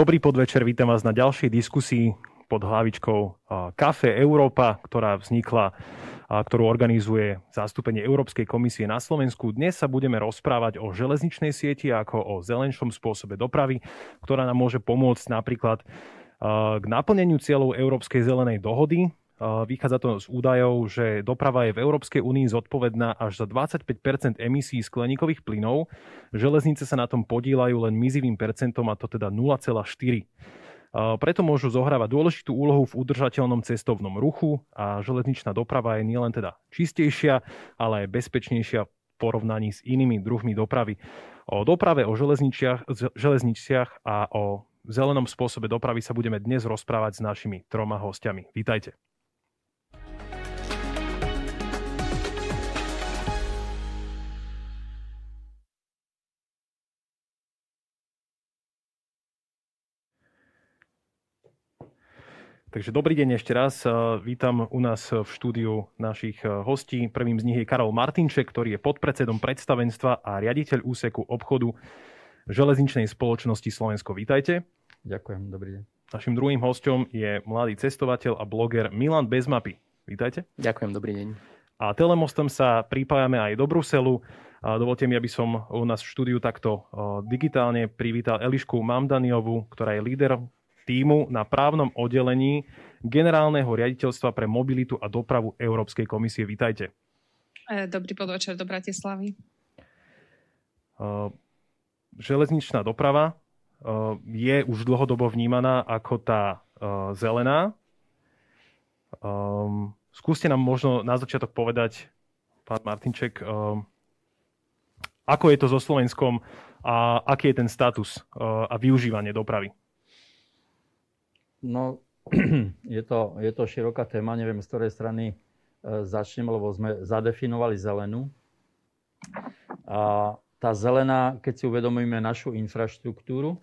Dobrý podvečer, vítam vás na ďalšej diskusii pod hlavičkou Kafe Európa, ktorá vznikla ktorú organizuje zastúpenie Európskej komisie na Slovensku. Dnes sa budeme rozprávať o železničnej sieti ako o zelenšom spôsobe dopravy, ktorá nám môže pomôcť napríklad k naplneniu cieľov Európskej zelenej dohody. Vychádza to z údajov, že doprava je v Európskej únii zodpovedná až za 25% emisí skleníkových plynov. Železnice sa na tom podílajú len mizivým percentom, a to teda 0,4. Preto môžu zohrávať dôležitú úlohu v udržateľnom cestovnom ruchu a železničná doprava je nielen teda čistejšia, ale aj bezpečnejšia v porovnaní s inými druhmi dopravy. O doprave, o železniciach a o zelenom spôsobe dopravy sa budeme dnes rozprávať s našimi troma hostiami. Vítajte. Takže dobrý deň ešte raz. Vítam u nás v štúdiu našich eh, hostí. Prvým z nich je Karol Martinček, ktorý je podpredsedom predstavenstva a riaditeľ úseku obchodu železničnej spoločnosti Slovensko. Vítajte. Ďakujem, dobrý deň. Našim druhým hostom je mladý cestovateľ a bloger Milan Bezmapy. Vítajte. Ďakujem, dobrý deň. A telemostom sa pripájame aj do Bruselu. A dovolte mi, aby som u nás v štúdiu takto eh, digitálne privítal Elišku Mamdaniovu, ktorá je líder týmu na právnom oddelení Generálneho riaditeľstva pre mobilitu a dopravu Európskej komisie. Vítajte. E, dobrý podvečer do Bratislavy. Železničná doprava je už dlhodobo vnímaná ako tá zelená. Skúste nám možno na začiatok povedať, pán Martinček, ako je to so Slovenskom a aký je ten status a využívanie dopravy? No, je to, je to široká téma, neviem, z ktorej strany e, začnem, lebo sme zadefinovali zelenú. A tá zelená, keď si uvedomíme našu infraštruktúru, e,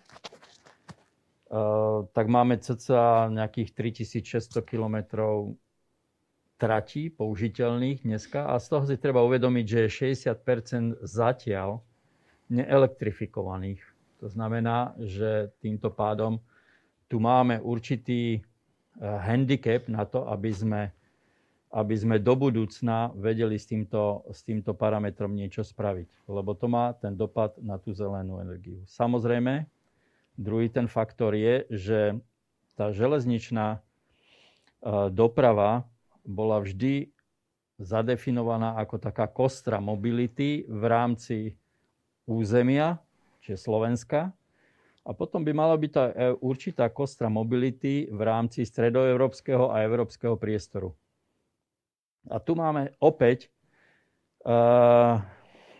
tak máme cca nejakých 3600 km tratí použiteľných dneska a z toho si treba uvedomiť, že je 60% zatiaľ neelektrifikovaných. To znamená, že týmto pádom tu máme určitý eh, handicap na to, aby sme, aby sme do budúcna vedeli s týmto, s týmto parametrom niečo spraviť. Lebo to má ten dopad na tú zelenú energiu. Samozrejme, druhý ten faktor je, že tá železničná eh, doprava bola vždy zadefinovaná ako taká kostra mobility v rámci územia, čiže Slovenska, a potom by mala byť tá e, určitá kostra mobility v rámci stredoeurópskeho a európskeho priestoru. A tu máme opäť uh,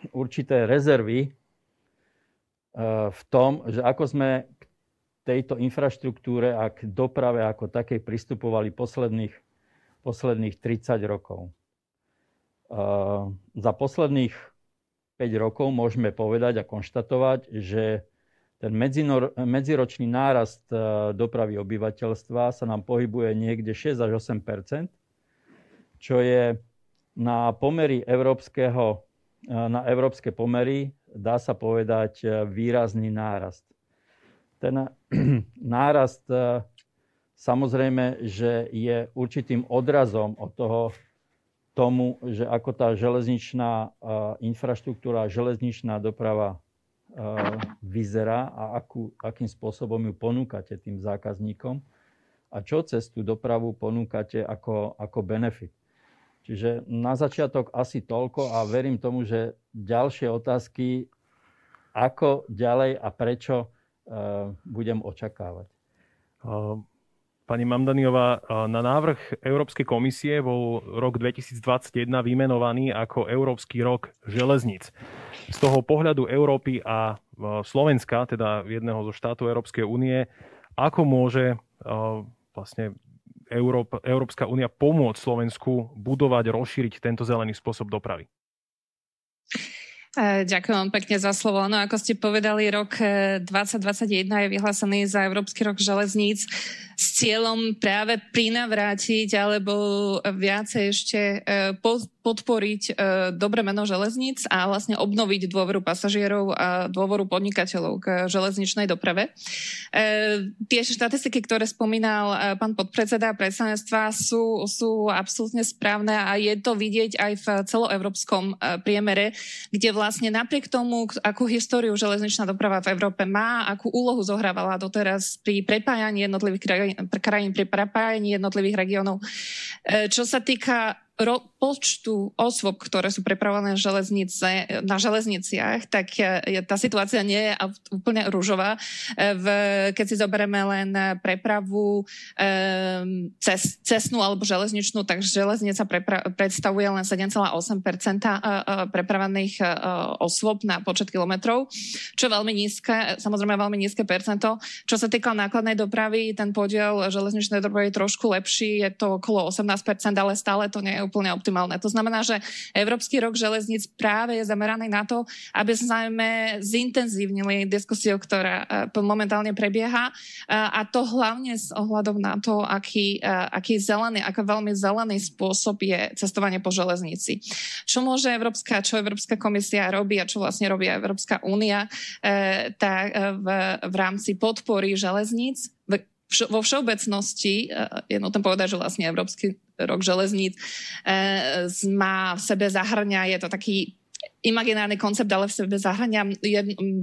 určité rezervy uh, v tom, že ako sme k tejto infraštruktúre a k doprave ako takej pristupovali posledných, posledných 30 rokov. Uh, za posledných 5 rokov môžeme povedať a konštatovať, že ten medzinor, medziročný nárast e, dopravy obyvateľstva sa nám pohybuje niekde 6 až 8 čo je na pomery európskeho, e, na európske pomery, dá sa povedať, e, výrazný nárast. Ten nárast samozrejme, že je určitým odrazom od toho, tomu, že ako tá železničná infraštruktúra, železničná doprava vyzerá a akú, akým spôsobom ju ponúkate tým zákazníkom a čo cez tú dopravu ponúkate ako, ako benefit. Čiže na začiatok asi toľko a verím tomu, že ďalšie otázky, ako ďalej a prečo uh, budem očakávať. Pani Mamdaniová, na návrh Európskej komisie bol rok 2021 vymenovaný ako Európsky rok železníc. Z toho pohľadu Európy a Slovenska, teda jedného zo štátov Európskej únie, ako môže vlastne Európa, Európska únia pomôcť Slovensku budovať, rozšíriť tento zelený spôsob dopravy? E, ďakujem pekne za slovo. No ako ste povedali, rok 2021 e, je vyhlásený za Európsky rok železníc. S cieľom práve prinavrátiť alebo viacej ešte podporiť dobre meno železníc a vlastne obnoviť dôveru pasažierov a dôveru podnikateľov k železničnej doprave. Tie štatistiky, ktoré spomínal pán podpredseda predstavenstva, sú, sú absolútne správne a je to vidieť aj v celoevropskom priemere, kde vlastne napriek tomu, akú históriu železničná doprava v Európe má, akú úlohu zohrávala doteraz pri prepájaní jednotlivých krajín, krajín pri prepájaní jednotlivých regiónov. E, čo sa týka ro- počtu osôb, ktoré sú prepravované železnice, na železniciach, tak je, tá situácia nie je úplne rúžová. E, v, keď si zoberieme len prepravu um, cez, cestnú alebo železničnú, tak železnica prepra- predstavuje len 7,8 prepravaných osôb na počet kilometrov, čo je veľmi nízke, samozrejme veľmi nízke percento. Čo sa týka nákladnej dopravy, ten podiel železničnej dopravy je trošku lepší, je to okolo 18%, ale stále to nie je úplne optimálne. To znamená, že Európsky rok železníc práve je zameraný na to, aby sme zintenzívnili diskusiu, ktorá e, momentálne prebieha e, a to hlavne s ohľadom na to, aký, e, aký zelený, ako veľmi zelený spôsob je cestovanie po železnici. Čo môže Európska, čo Európska komisia robí a čo vlastne robí Európska únia v, v rámci podpory železníc vo všeobecnosti je nutné povedať, že vlastne Európsky rok železníc má v sebe zahrňa, je to taký imaginárny koncept, ale v sebe zahrania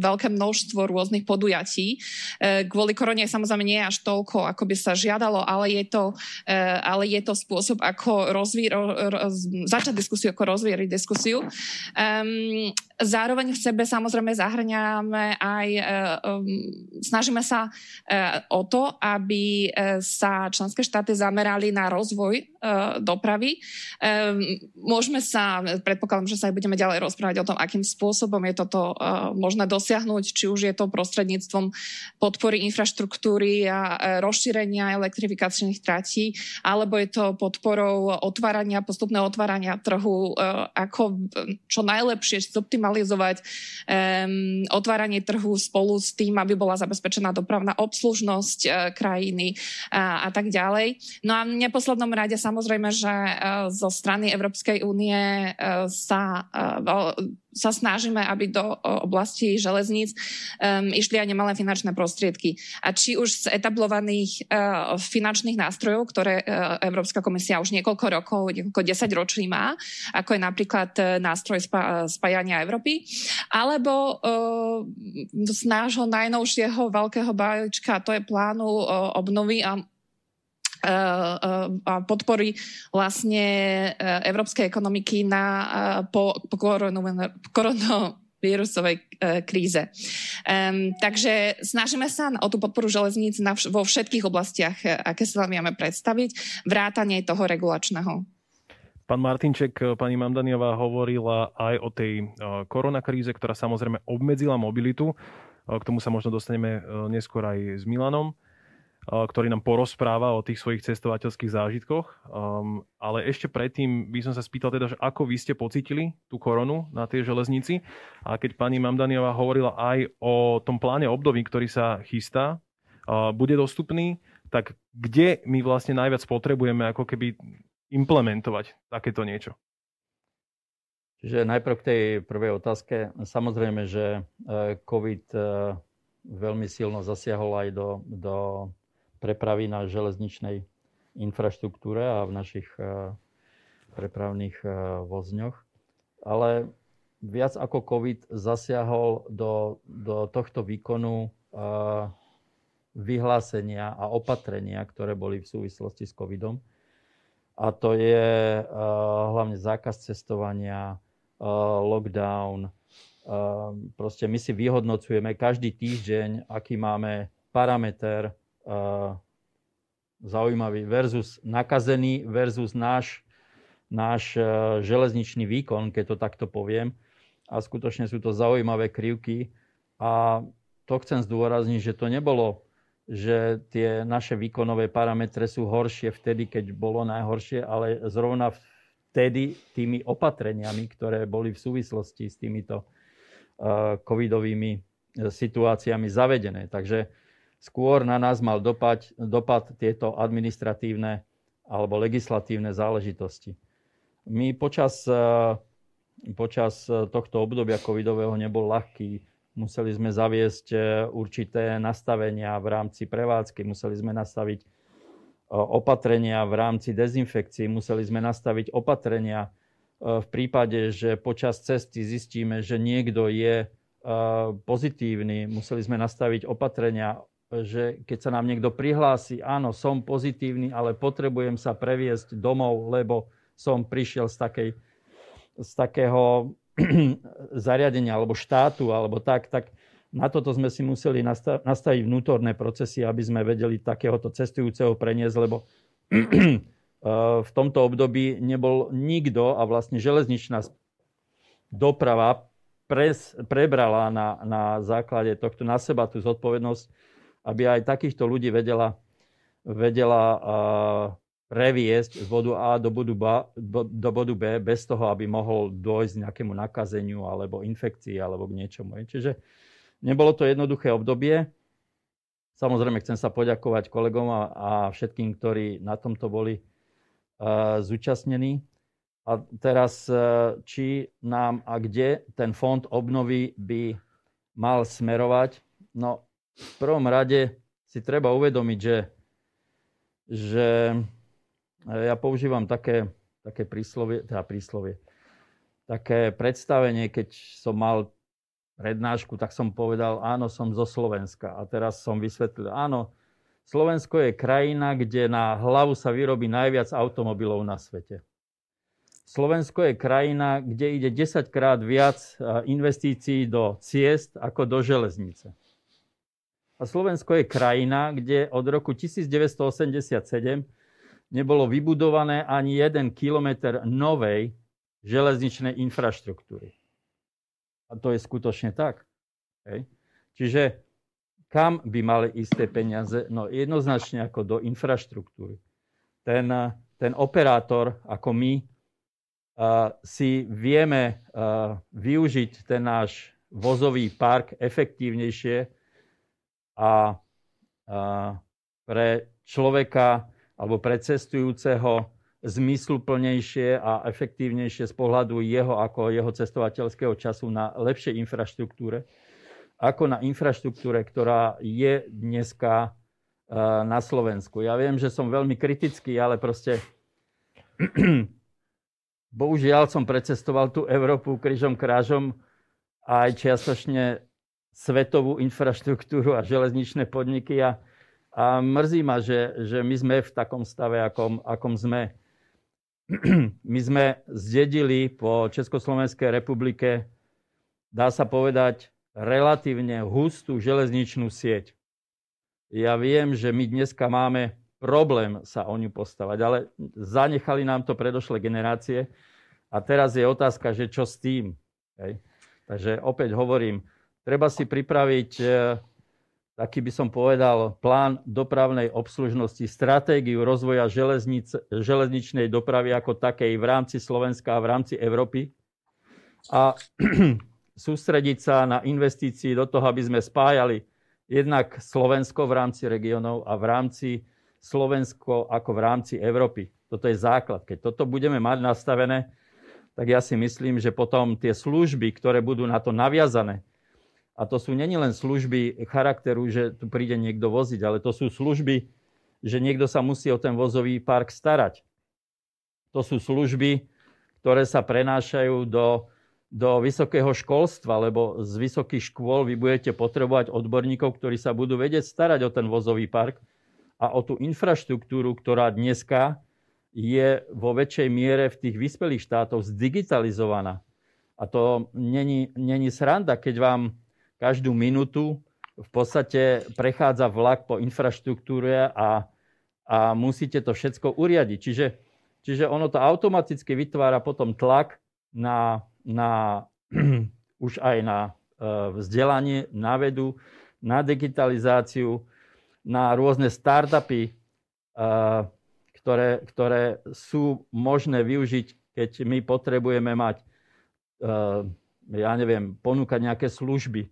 veľké množstvo rôznych podujatí. E, kvôli korone samozrejme nie je až toľko, ako by sa žiadalo, ale je to, e, ale je to spôsob, ako rozví, roz, začať diskusiu, ako rozvíjať diskusiu. Um, zároveň v sebe samozrejme zahrňame aj, um, snažíme sa o to, aby sa členské štáty zamerali na rozvoj dopravy. Um, môžeme sa, predpokladám, že sa aj budeme ďalej rozprávať rozprávať o tom, akým spôsobom je toto uh, možné dosiahnuť, či už je to prostredníctvom podpory infraštruktúry a uh, rozšírenia elektrifikačných tratí, alebo je to podporou otvárania, postupného otvárania trhu, uh, ako čo najlepšie zoptimalizovať otváranie trhu spolu s tým, aby bola zabezpečená dopravná obslužnosť krajiny a, a tak ďalej. No a v neposlednom rade samozrejme, že zo strany Európskej únie sa sa snažíme, aby do oblasti železníc um, išli aj nemalé finančné prostriedky. A či už z etablovaných uh, finančných nástrojov, ktoré uh, Európska komisia už niekoľko rokov, niekoľko desať ročí má, ako je napríklad uh, nástroj spa- spájania Európy, alebo uh, z nášho najnovšieho veľkého balíčka, to je plánu uh, obnovy a a podpory vlastne e, európskej ekonomiky na, po, po koronavírusovej kríze. Um, takže snažíme sa o tú podporu železníc na, vo všetkých oblastiach, aké sa vám vieme predstaviť, vrátanie toho regulačného. Pán Martinček, pani Mamdaniová hovorila aj o tej koronakríze, ktorá samozrejme obmedzila mobilitu. K tomu sa možno dostaneme neskôr aj s Milanom ktorý nám porozpráva o tých svojich cestovateľských zážitkoch. Um, ale ešte predtým by som sa spýtal teda, že ako vy ste pocitili tú koronu na tej železnici a keď pani Mamdaniová hovorila aj o tom pláne období, ktorý sa chystá, uh, bude dostupný, tak kde my vlastne najviac potrebujeme ako keby implementovať takéto niečo? Čiže najprv k tej prvej otázke. Samozrejme, že e, COVID veľmi silno zasiahol aj do, do prepravy na železničnej infraštruktúre a v našich eh, prepravných eh, vozňoch. Ale viac ako COVID zasiahol do, do tohto výkonu eh, vyhlásenia a opatrenia, ktoré boli v súvislosti s COVIDom. A to je hlavne zákaz cestovania, lockdown. Proste my si vyhodnocujeme každý týždeň, aký máme parameter zaujímavý versus nakazený versus náš, náš e, železničný výkon, keď to takto poviem. A skutočne sú to zaujímavé krivky. A to chcem zdôrazniť, že to nebolo, že tie naše výkonové parametre sú horšie vtedy, keď bolo najhoršie, ale zrovna vtedy tými opatreniami, ktoré boli v súvislosti s týmito e, covidovými situáciami zavedené. Takže skôr na nás mal dopad, dopad tieto administratívne alebo legislatívne záležitosti. My počas, počas tohto obdobia covidového nebol ľahký. Museli sme zaviesť určité nastavenia v rámci prevádzky, museli sme nastaviť opatrenia v rámci dezinfekcií, museli sme nastaviť opatrenia v prípade, že počas cesty zistíme, že niekto je pozitívny, museli sme nastaviť opatrenia, že keď sa nám niekto prihlási, áno, som pozitívny, ale potrebujem sa previesť domov, lebo som prišiel z, takej, z takého zariadenia alebo štátu alebo tak, tak na toto sme si museli nastaviť vnútorné procesy, aby sme vedeli takéhoto cestujúceho preniesť, lebo eh, v tomto období nebol nikto a vlastne železničná doprava pres, prebrala na, na základe tohto na seba tú zodpovednosť, aby aj takýchto ľudí vedela, vedela previesť z bodu A do bodu, B, do bodu B bez toho, aby mohol dôjsť nejakému nakazeniu alebo infekcii alebo k niečomu. Čiže Nebolo to jednoduché obdobie. Samozrejme chcem sa poďakovať kolegom a, a všetkým, ktorí na tomto boli uh, zúčastnení. A teraz, uh, či nám a kde ten fond obnovy by mal smerovať? No, v prvom rade si treba uvedomiť, že, že ja používam také, také príslovie, teda príslovie, také predstavenie, keď som mal prednášku, tak som povedal, áno, som zo Slovenska. A teraz som vysvetlil, áno, Slovensko je krajina, kde na hlavu sa vyrobí najviac automobilov na svete. Slovensko je krajina, kde ide 10 krát viac investícií do ciest ako do železnice. A Slovensko je krajina, kde od roku 1987 nebolo vybudované ani jeden kilometr novej železničnej infraštruktúry. A to je skutočne tak. Hej. Čiže kam by mali isté peniaze? No jednoznačne ako do infraštruktúry. Ten, ten operátor, ako my, uh, si vieme uh, využiť ten náš vozový park efektívnejšie a uh, pre človeka alebo pre cestujúceho zmysluplnejšie a efektívnejšie z pohľadu jeho ako jeho cestovateľského času na lepšej infraštruktúre, ako na infraštruktúre, ktorá je dneska e, na Slovensku. Ja viem, že som veľmi kritický, ale proste bohužiaľ som precestoval tú Európu krížom krážom a aj čiastočne svetovú infraštruktúru a železničné podniky a, a mrzí ma, že, že my sme v takom stave, akom, akom sme. my sme zdedili po Československej republike, dá sa povedať, relatívne hustú železničnú sieť. Ja viem, že my dneska máme problém sa o ňu postavať, ale zanechali nám to predošlé generácie a teraz je otázka, že čo s tým. Hej. Takže opäť hovorím, treba si pripraviť eh, taký by som povedal, plán dopravnej obslužnosti, stratégiu rozvoja železnic, železničnej dopravy ako takej v rámci Slovenska a v rámci Európy a sústrediť sa na investícii do toho, aby sme spájali jednak Slovensko v rámci regionov a v rámci Slovensko ako v rámci Európy. Toto je základ. Keď toto budeme mať nastavené, tak ja si myslím, že potom tie služby, ktoré budú na to naviazané, a to sú není len služby charakteru, že tu príde niekto voziť, ale to sú služby, že niekto sa musí o ten vozový park starať. To sú služby, ktoré sa prenášajú do, do vysokého školstva, lebo z vysokých škôl vy budete potrebovať odborníkov, ktorí sa budú vedieť starať o ten vozový park a o tú infraštruktúru, ktorá dneska je vo väčšej miere v tých vyspelých štátoch zdigitalizovaná. A to není, není sranda, keď vám každú minútu v podstate prechádza vlak po infraštruktúre a, a musíte to všetko uriadiť. Čiže, čiže ono to automaticky vytvára potom tlak na, na už aj na e, vzdelanie, na vedu, na digitalizáciu, na rôzne startupy, e, ktoré, ktoré sú možné využiť, keď my potrebujeme mať, e, ja neviem, ponúkať nejaké služby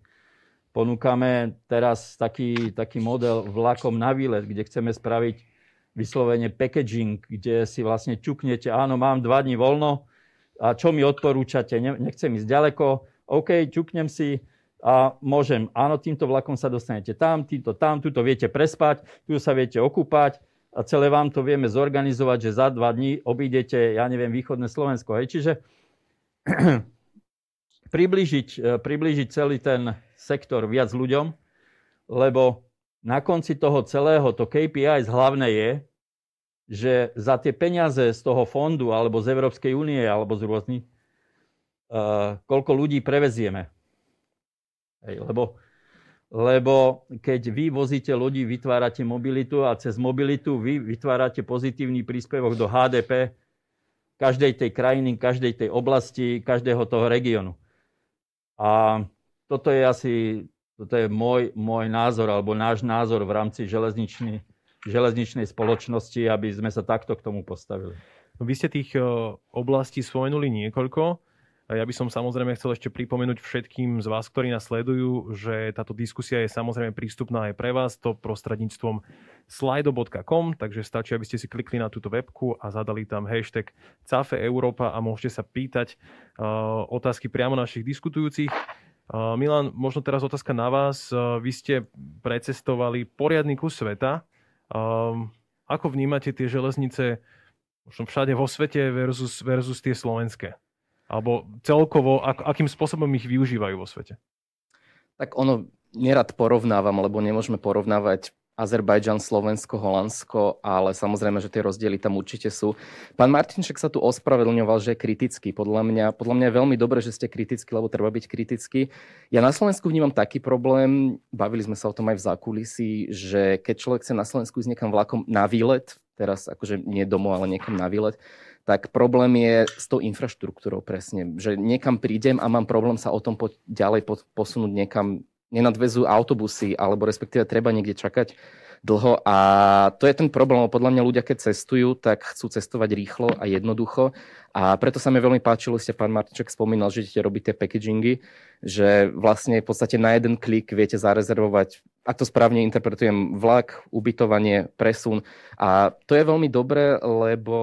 ponúkame teraz taký, taký model vlakom na výlet, kde chceme spraviť vyslovene packaging, kde si vlastne čuknete, áno, mám dva dní voľno a čo mi odporúčate, nechcem ísť ďaleko, OK, čuknem si a môžem, áno, týmto vlakom sa dostanete tam, týmto tam, tuto viete prespať, tu sa viete okúpať, a celé vám to vieme zorganizovať, že za dva dní obídete, ja neviem, východné Slovensko. Hej. Čiže približiť, e, približiť celý ten sektor viac ľuďom, lebo na konci toho celého to KPI hlavné je, že za tie peniaze z toho fondu alebo z Európskej únie alebo z rôznych, uh, koľko ľudí prevezieme. Hej, lebo lebo keď vy vozíte ľudí, vytvárate mobilitu a cez mobilitu vy vytvárate pozitívny príspevok do HDP každej tej krajiny, každej tej oblasti, každého toho regiónu. A toto je asi toto je môj, môj názor alebo náš názor v rámci železničnej, železničnej spoločnosti, aby sme sa takto k tomu postavili. Vy ste tých oblastí spomenuli niekoľko. Ja by som samozrejme chcel ešte pripomenúť všetkým z vás, ktorí nás sledujú, že táto diskusia je samozrejme prístupná aj pre vás, to prostredníctvom slido.com, takže stačí, aby ste si klikli na túto webku a zadali tam hashtag CAFE Európa a môžete sa pýtať uh, otázky priamo našich diskutujúcich. Milan, možno teraz otázka na vás. Vy ste precestovali poriadny kus sveta. Ako vnímate tie železnice možno všade vo svete versus, versus tie slovenské? Alebo celkovo, ak, akým spôsobom ich využívajú vo svete? Tak ono, nerad porovnávam, lebo nemôžeme porovnávať Azerbajdžan, Slovensko, Holandsko, ale samozrejme, že tie rozdiely tam určite sú. Pán Martinček sa tu ospravedlňoval, že je kritický. Podľa mňa, podľa mňa je veľmi dobré, že ste kritickí, lebo treba byť kritický. Ja na Slovensku vnímam taký problém, bavili sme sa o tom aj v zákulisí, že keď človek chce na Slovensku ísť niekam vlakom na výlet, teraz akože nie domov, ale niekam na výlet, tak problém je s tou infraštruktúrou presne. Že niekam prídem a mám problém sa o tom po, ďalej po, posunúť niekam, nenadvezú autobusy, alebo respektíve treba niekde čakať dlho a to je ten problém. Podľa mňa ľudia, keď cestujú, tak chcú cestovať rýchlo a jednoducho a preto sa mi veľmi páčilo, ste pán Martinček spomínal, že idete robiť tie packagingy, že vlastne v podstate na jeden klik viete zarezervovať ak to správne interpretujem, vlak, ubytovanie, presun. A to je veľmi dobré, lebo,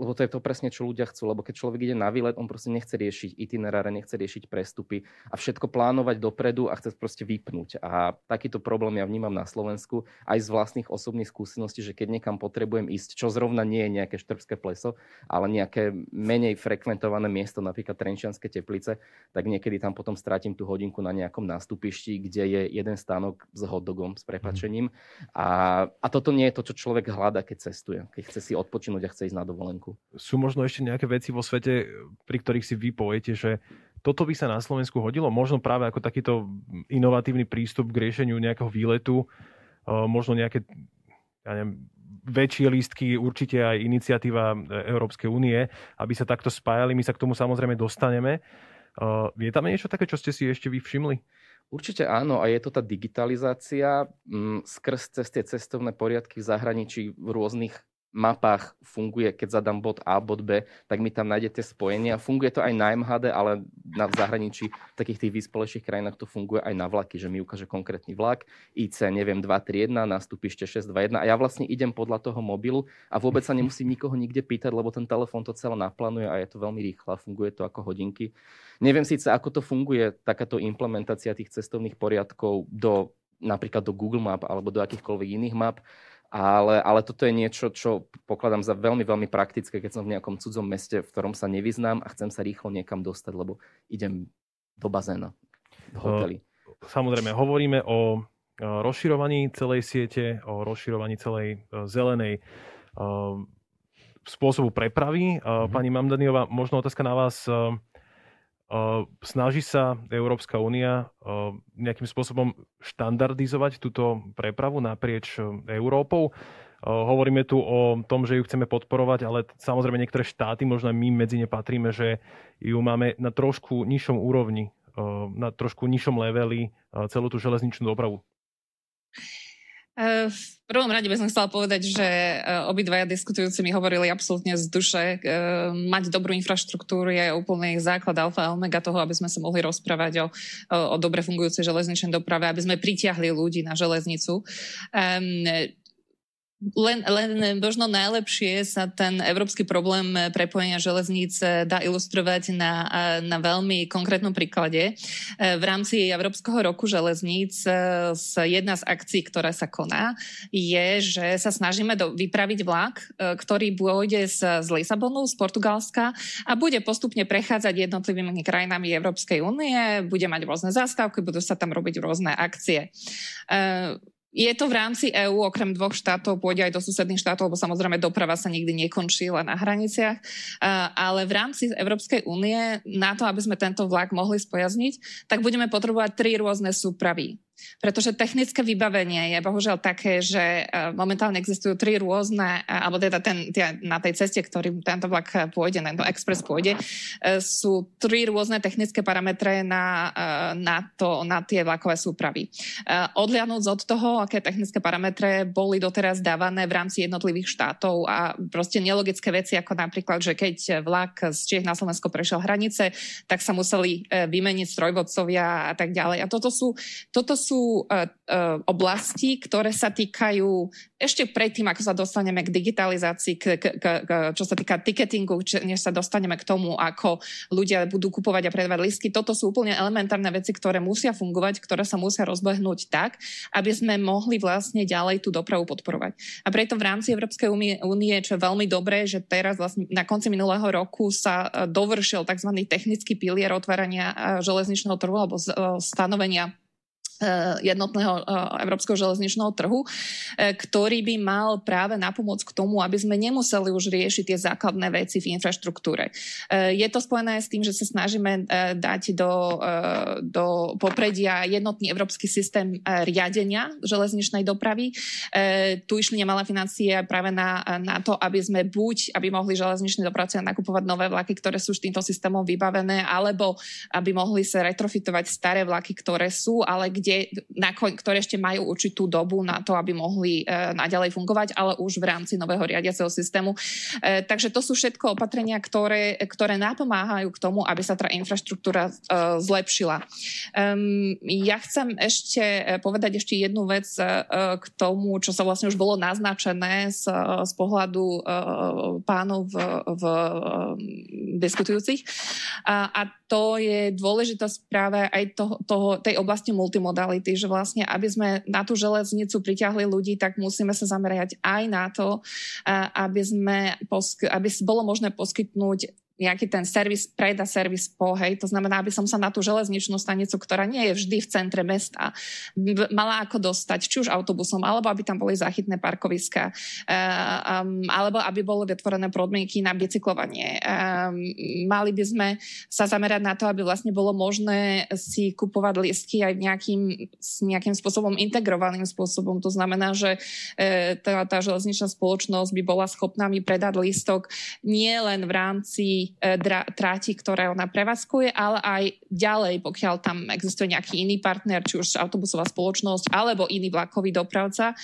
lebo to je to presne, čo ľudia chcú. Lebo keď človek ide na výlet, on proste nechce riešiť itineráre, nechce riešiť prestupy a všetko plánovať dopredu a chce proste vypnúť. A takýto problém ja vnímam na Slovensku aj z vlastných osobných skúseností, že keď niekam potrebujem ísť, čo zrovna nie je nejaké štrbské pleso, ale nejaké menej frekventované miesto, napríklad Trenčianske teplice, tak niekedy tam potom strátim tú hodinku na nejakom nástupišti, kde je jeden stánok z hotdogom s prepačením. Mm. A, a toto nie je to, čo človek hľada, keď cestuje, keď chce si odpočinúť a chce ísť na dovolenku. Sú možno ešte nejaké veci vo svete, pri ktorých si vy poviete, že toto by sa na Slovensku hodilo? Možno práve ako takýto inovatívny prístup k riešeniu nejakého výletu, možno nejaké ja neviem, väčšie lístky, určite aj iniciatíva Európskej únie, aby sa takto spájali. My sa k tomu samozrejme dostaneme. Je tam niečo také, čo ste si ešte vy všimli? Určite áno a je to tá digitalizácia mm, skrz cez tie cestovné poriadky v zahraničí v rôznych mapách funguje, keď zadám bod A, bod B, tak mi tam nájdete spojenia. Funguje to aj na MHD, ale na zahraničí, v takých tých vyspelejších krajinách to funguje aj na vlaky, že mi ukáže konkrétny vlak, IC, neviem, 231, nástupište 621 a ja vlastne idem podľa toho mobilu a vôbec sa nemusím nikoho nikde pýtať, lebo ten telefón to celé naplánuje a je to veľmi rýchlo a funguje to ako hodinky. Neviem síce, ako to funguje, takáto implementácia tých cestovných poriadkov do napríklad do Google Map alebo do akýchkoľvek iných map, ale, ale toto je niečo, čo pokladám za veľmi, veľmi praktické, keď som v nejakom cudzom meste, v ktorom sa nevyznám a chcem sa rýchlo niekam dostať, lebo idem do bazéna, v hoteli. Samozrejme, hovoríme o rozširovaní celej siete, o rozširovaní celej e, zelenej e, spôsobu prepravy. Mm-hmm. Pani Mamdaniová, možno otázka na vás. Snaží sa Európska únia nejakým spôsobom štandardizovať túto prepravu naprieč Európou? Hovoríme tu o tom, že ju chceme podporovať, ale samozrejme niektoré štáty, možno my medzi ne patríme, že ju máme na trošku nižšom úrovni, na trošku nižšom leveli celú tú železničnú dopravu. V prvom rade by som chcela povedať, že obidvaja diskutujúci mi hovorili absolútne z duše. Mať dobrú infraštruktúru je úplný základ alfa a omega toho, aby sme sa mohli rozprávať o, o dobre fungujúcej železničnej doprave, aby sme pritiahli ľudí na železnicu. Len, len možno najlepšie sa ten európsky problém prepojenia železníc dá ilustrovať na, na veľmi konkrétnom príklade. V rámci Európskeho roku železníc jedna z akcií, ktorá sa koná, je, že sa snažíme do, vypraviť vlak, ktorý pôjde z, z Lisabonu, z Portugalska a bude postupne prechádzať jednotlivými krajinami Európskej únie, bude mať rôzne zástavky, budú sa tam robiť rôzne akcie. Je to v rámci EÚ, okrem dvoch štátov, pôjde aj do susedných štátov, lebo samozrejme doprava sa nikdy nekončí len na hraniciach, ale v rámci Európskej únie na to, aby sme tento vlak mohli spojazniť, tak budeme potrebovať tri rôzne súpravy. Pretože technické vybavenie je bohužiaľ také, že e, momentálne existujú tri rôzne, e, alebo teda ten, na tej ceste, ktorým tento vlak pôjde, tento express pôjde, e, sú tri rôzne technické parametre na, na, to, na tie vlakové súpravy. Odliadnúť od toho, aké technické parametre boli doteraz dávané v rámci jednotlivých štátov a proste nelogické veci, ako napríklad, že keď vlak z Čiech na Slovensko prešiel hranice, tak sa museli vymeniť strojvodcovia a tak ďalej. A toto sú, toto sú uh, uh, oblasti, ktoré sa týkajú ešte predtým, ako sa dostaneme k digitalizácii, k, k, k, k, čo sa týka ticketingu, či, než sa dostaneme k tomu, ako ľudia budú kupovať a predávať listky. Toto sú úplne elementárne veci, ktoré musia fungovať, ktoré sa musia rozbehnúť tak, aby sme mohli vlastne ďalej tú dopravu podporovať. A preto v rámci Európskej únie, čo je veľmi dobré, že teraz vlastne na konci minulého roku sa dovršil tzv. technický pilier otvárania železničného trhu alebo stanovenia jednotného eh, európskeho železničného trhu, eh, ktorý by mal práve napomôcť k tomu, aby sme nemuseli už riešiť tie základné veci v infraštruktúre. Je to spojené s tým, že sa snažíme dať do, do popredia jednotný európsky systém riadenia železničnej dopravy. Tu išli nemalé financie práve na, na to, aby sme buď, aby mohli železniční dopravci nakupovať nové vlaky, ktoré sú už týmto systémom vybavené, alebo aby mohli sa retrofitovať staré vlaky, ktoré sú, ale kde, ktoré ešte majú určitú dobu na to, aby mohli e, naďalej fungovať, ale už v rámci nového riadiaceho systému. E, takže to sú všetko opatrenia, ktoré, ktoré napomáhajú k tomu, aby sa tá infraštruktúra e, zlepšila. Ja chcem ešte povedať ešte jednu vec k tomu, čo sa vlastne už bolo naznačené z, z pohľadu pánov v, v diskutujúcich. A, a to je dôležitosť práve aj toho, toho, tej oblasti multimodality, že vlastne, aby sme na tú železnicu priťahli ľudí, tak musíme sa zamerať aj na to, aby, sme, aby bolo možné poskytnúť nejaký ten servis, preda servis po, hej, to znamená, aby som sa na tú železničnú stanicu, ktorá nie je vždy v centre mesta, mala ako dostať, či už autobusom, alebo aby tam boli záchytné parkoviska, uh, um, alebo aby boli vytvorené podmienky na bicyklovanie. Um, mali by sme sa zamerať na to, aby vlastne bolo možné si kupovať lístky aj nejakým, nejakým spôsobom, integrovaným spôsobom. To znamená, že uh, tá, tá železničná spoločnosť by bola schopná mi predať lístok nie len v rámci E, tráti, ktoré ona prevádzkuje, ale aj ďalej, pokiaľ tam existuje nejaký iný partner, či už autobusová spoločnosť alebo iný vlakový dopravca.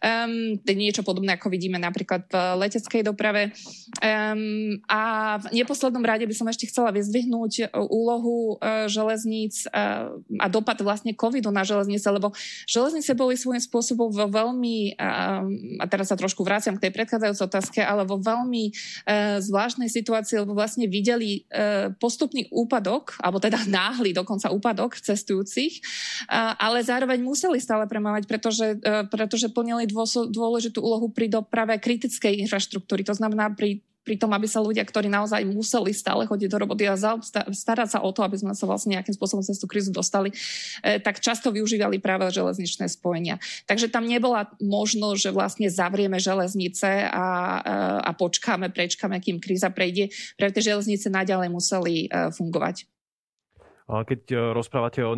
Um, niečo podobné, ako vidíme napríklad v leteckej doprave. Um, a v neposlednom rade by som ešte chcela vyzdvihnúť úlohu uh, železníc uh, a dopad vlastne covidu na železnice, lebo železnice boli svojím spôsobom vo veľmi, um, a teraz sa trošku vraciam k tej predchádzajúcej otázke, ale vo veľmi uh, zvláštnej situácii, lebo vlastne videli e, postupný úpadok, alebo teda náhly dokonca úpadok cestujúcich, ale zároveň museli stále premávať, pretože, e, pretože plnili dôležitú úlohu pri doprave kritickej infraštruktúry. To znamená pri pri tom, aby sa ľudia, ktorí naozaj museli stále chodiť do roboty a starať sa o to, aby sme sa vlastne nejakým spôsobom cez tú krízu dostali, e, tak často využívali práve železničné spojenia. Takže tam nebola možnosť, že vlastne zavrieme železnice a, e, a počkáme, prečkáme, kým kríza prejde. Práve tie železnice naďalej museli e, fungovať. Keď rozprávate o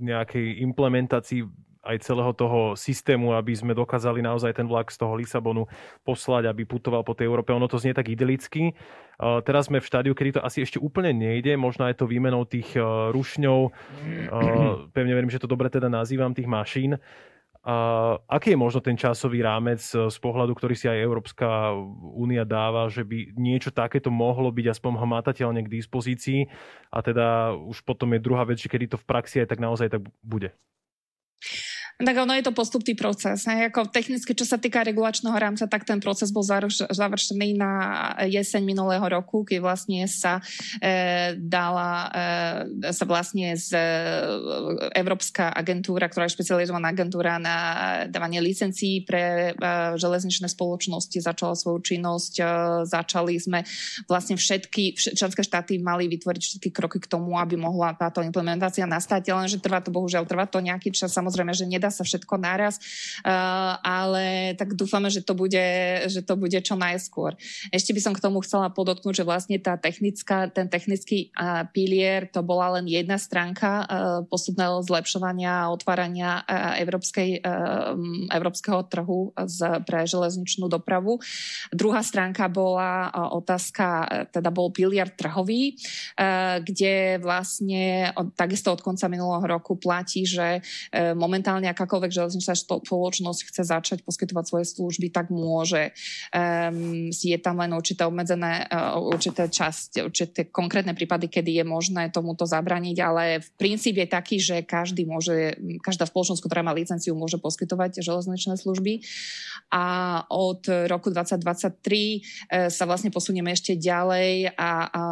nejakej implementácii aj celého toho systému, aby sme dokázali naozaj ten vlak z toho Lisabonu poslať, aby putoval po tej Európe. Ono to znie tak idylicky. Teraz sme v štádiu, kedy to asi ešte úplne nejde, možno aj to výmenou tých rušňov. Pevne verím, že to dobre teda nazývam, tých mašín. A aký je možno ten časový rámec e, z pohľadu, ktorý si aj Európska únia dáva, že by niečo takéto mohlo byť aspoň hmatateľne k dispozícii a teda už potom je druhá vec, kedy to v praxi aj tak naozaj tak bude? Tak ono je to postupný proces. Ne? Ako technicky, čo sa týka regulačného rámca, tak ten proces bol završený na jeseň minulého roku, keď vlastne sa e, dala, e, sa vlastne z e, Európska agentúra, ktorá je špecializovaná agentúra na dávanie licencií pre e, železničné spoločnosti, začala svoju činnosť. E, začali sme vlastne všetky, členské štáty mali vytvoriť všetky kroky k tomu, aby mohla táto implementácia nastať, lenže trvá to bohužiaľ, trvá to nejaký čas. Samozrejme, že nedá sa všetko naraz, uh, ale tak dúfame, že to, bude, že to bude čo najskôr. Ešte by som k tomu chcela podotknúť, že vlastne tá technická, ten technický uh, pilier to bola len jedna stránka uh, postupného zlepšovania a otvárania európskej, uh, európskeho trhu pre železničnú dopravu. Druhá stránka bola otázka, teda bol pilier trhový, kde vlastne takisto od konca minulého roku platí, že momentálne akákoľvek železničná spoločnosť chce začať poskytovať svoje služby, tak môže. Um, je tam len určité obmedzené, uh, určité časť, určité konkrétne prípady, kedy je možné tomuto zabraniť, ale v princíp je taký, že každý môže, každá spoločnosť, ktorá má licenciu, môže poskytovať železničné služby. A od roku 2023 uh, sa vlastne posunieme ešte ďalej a, a,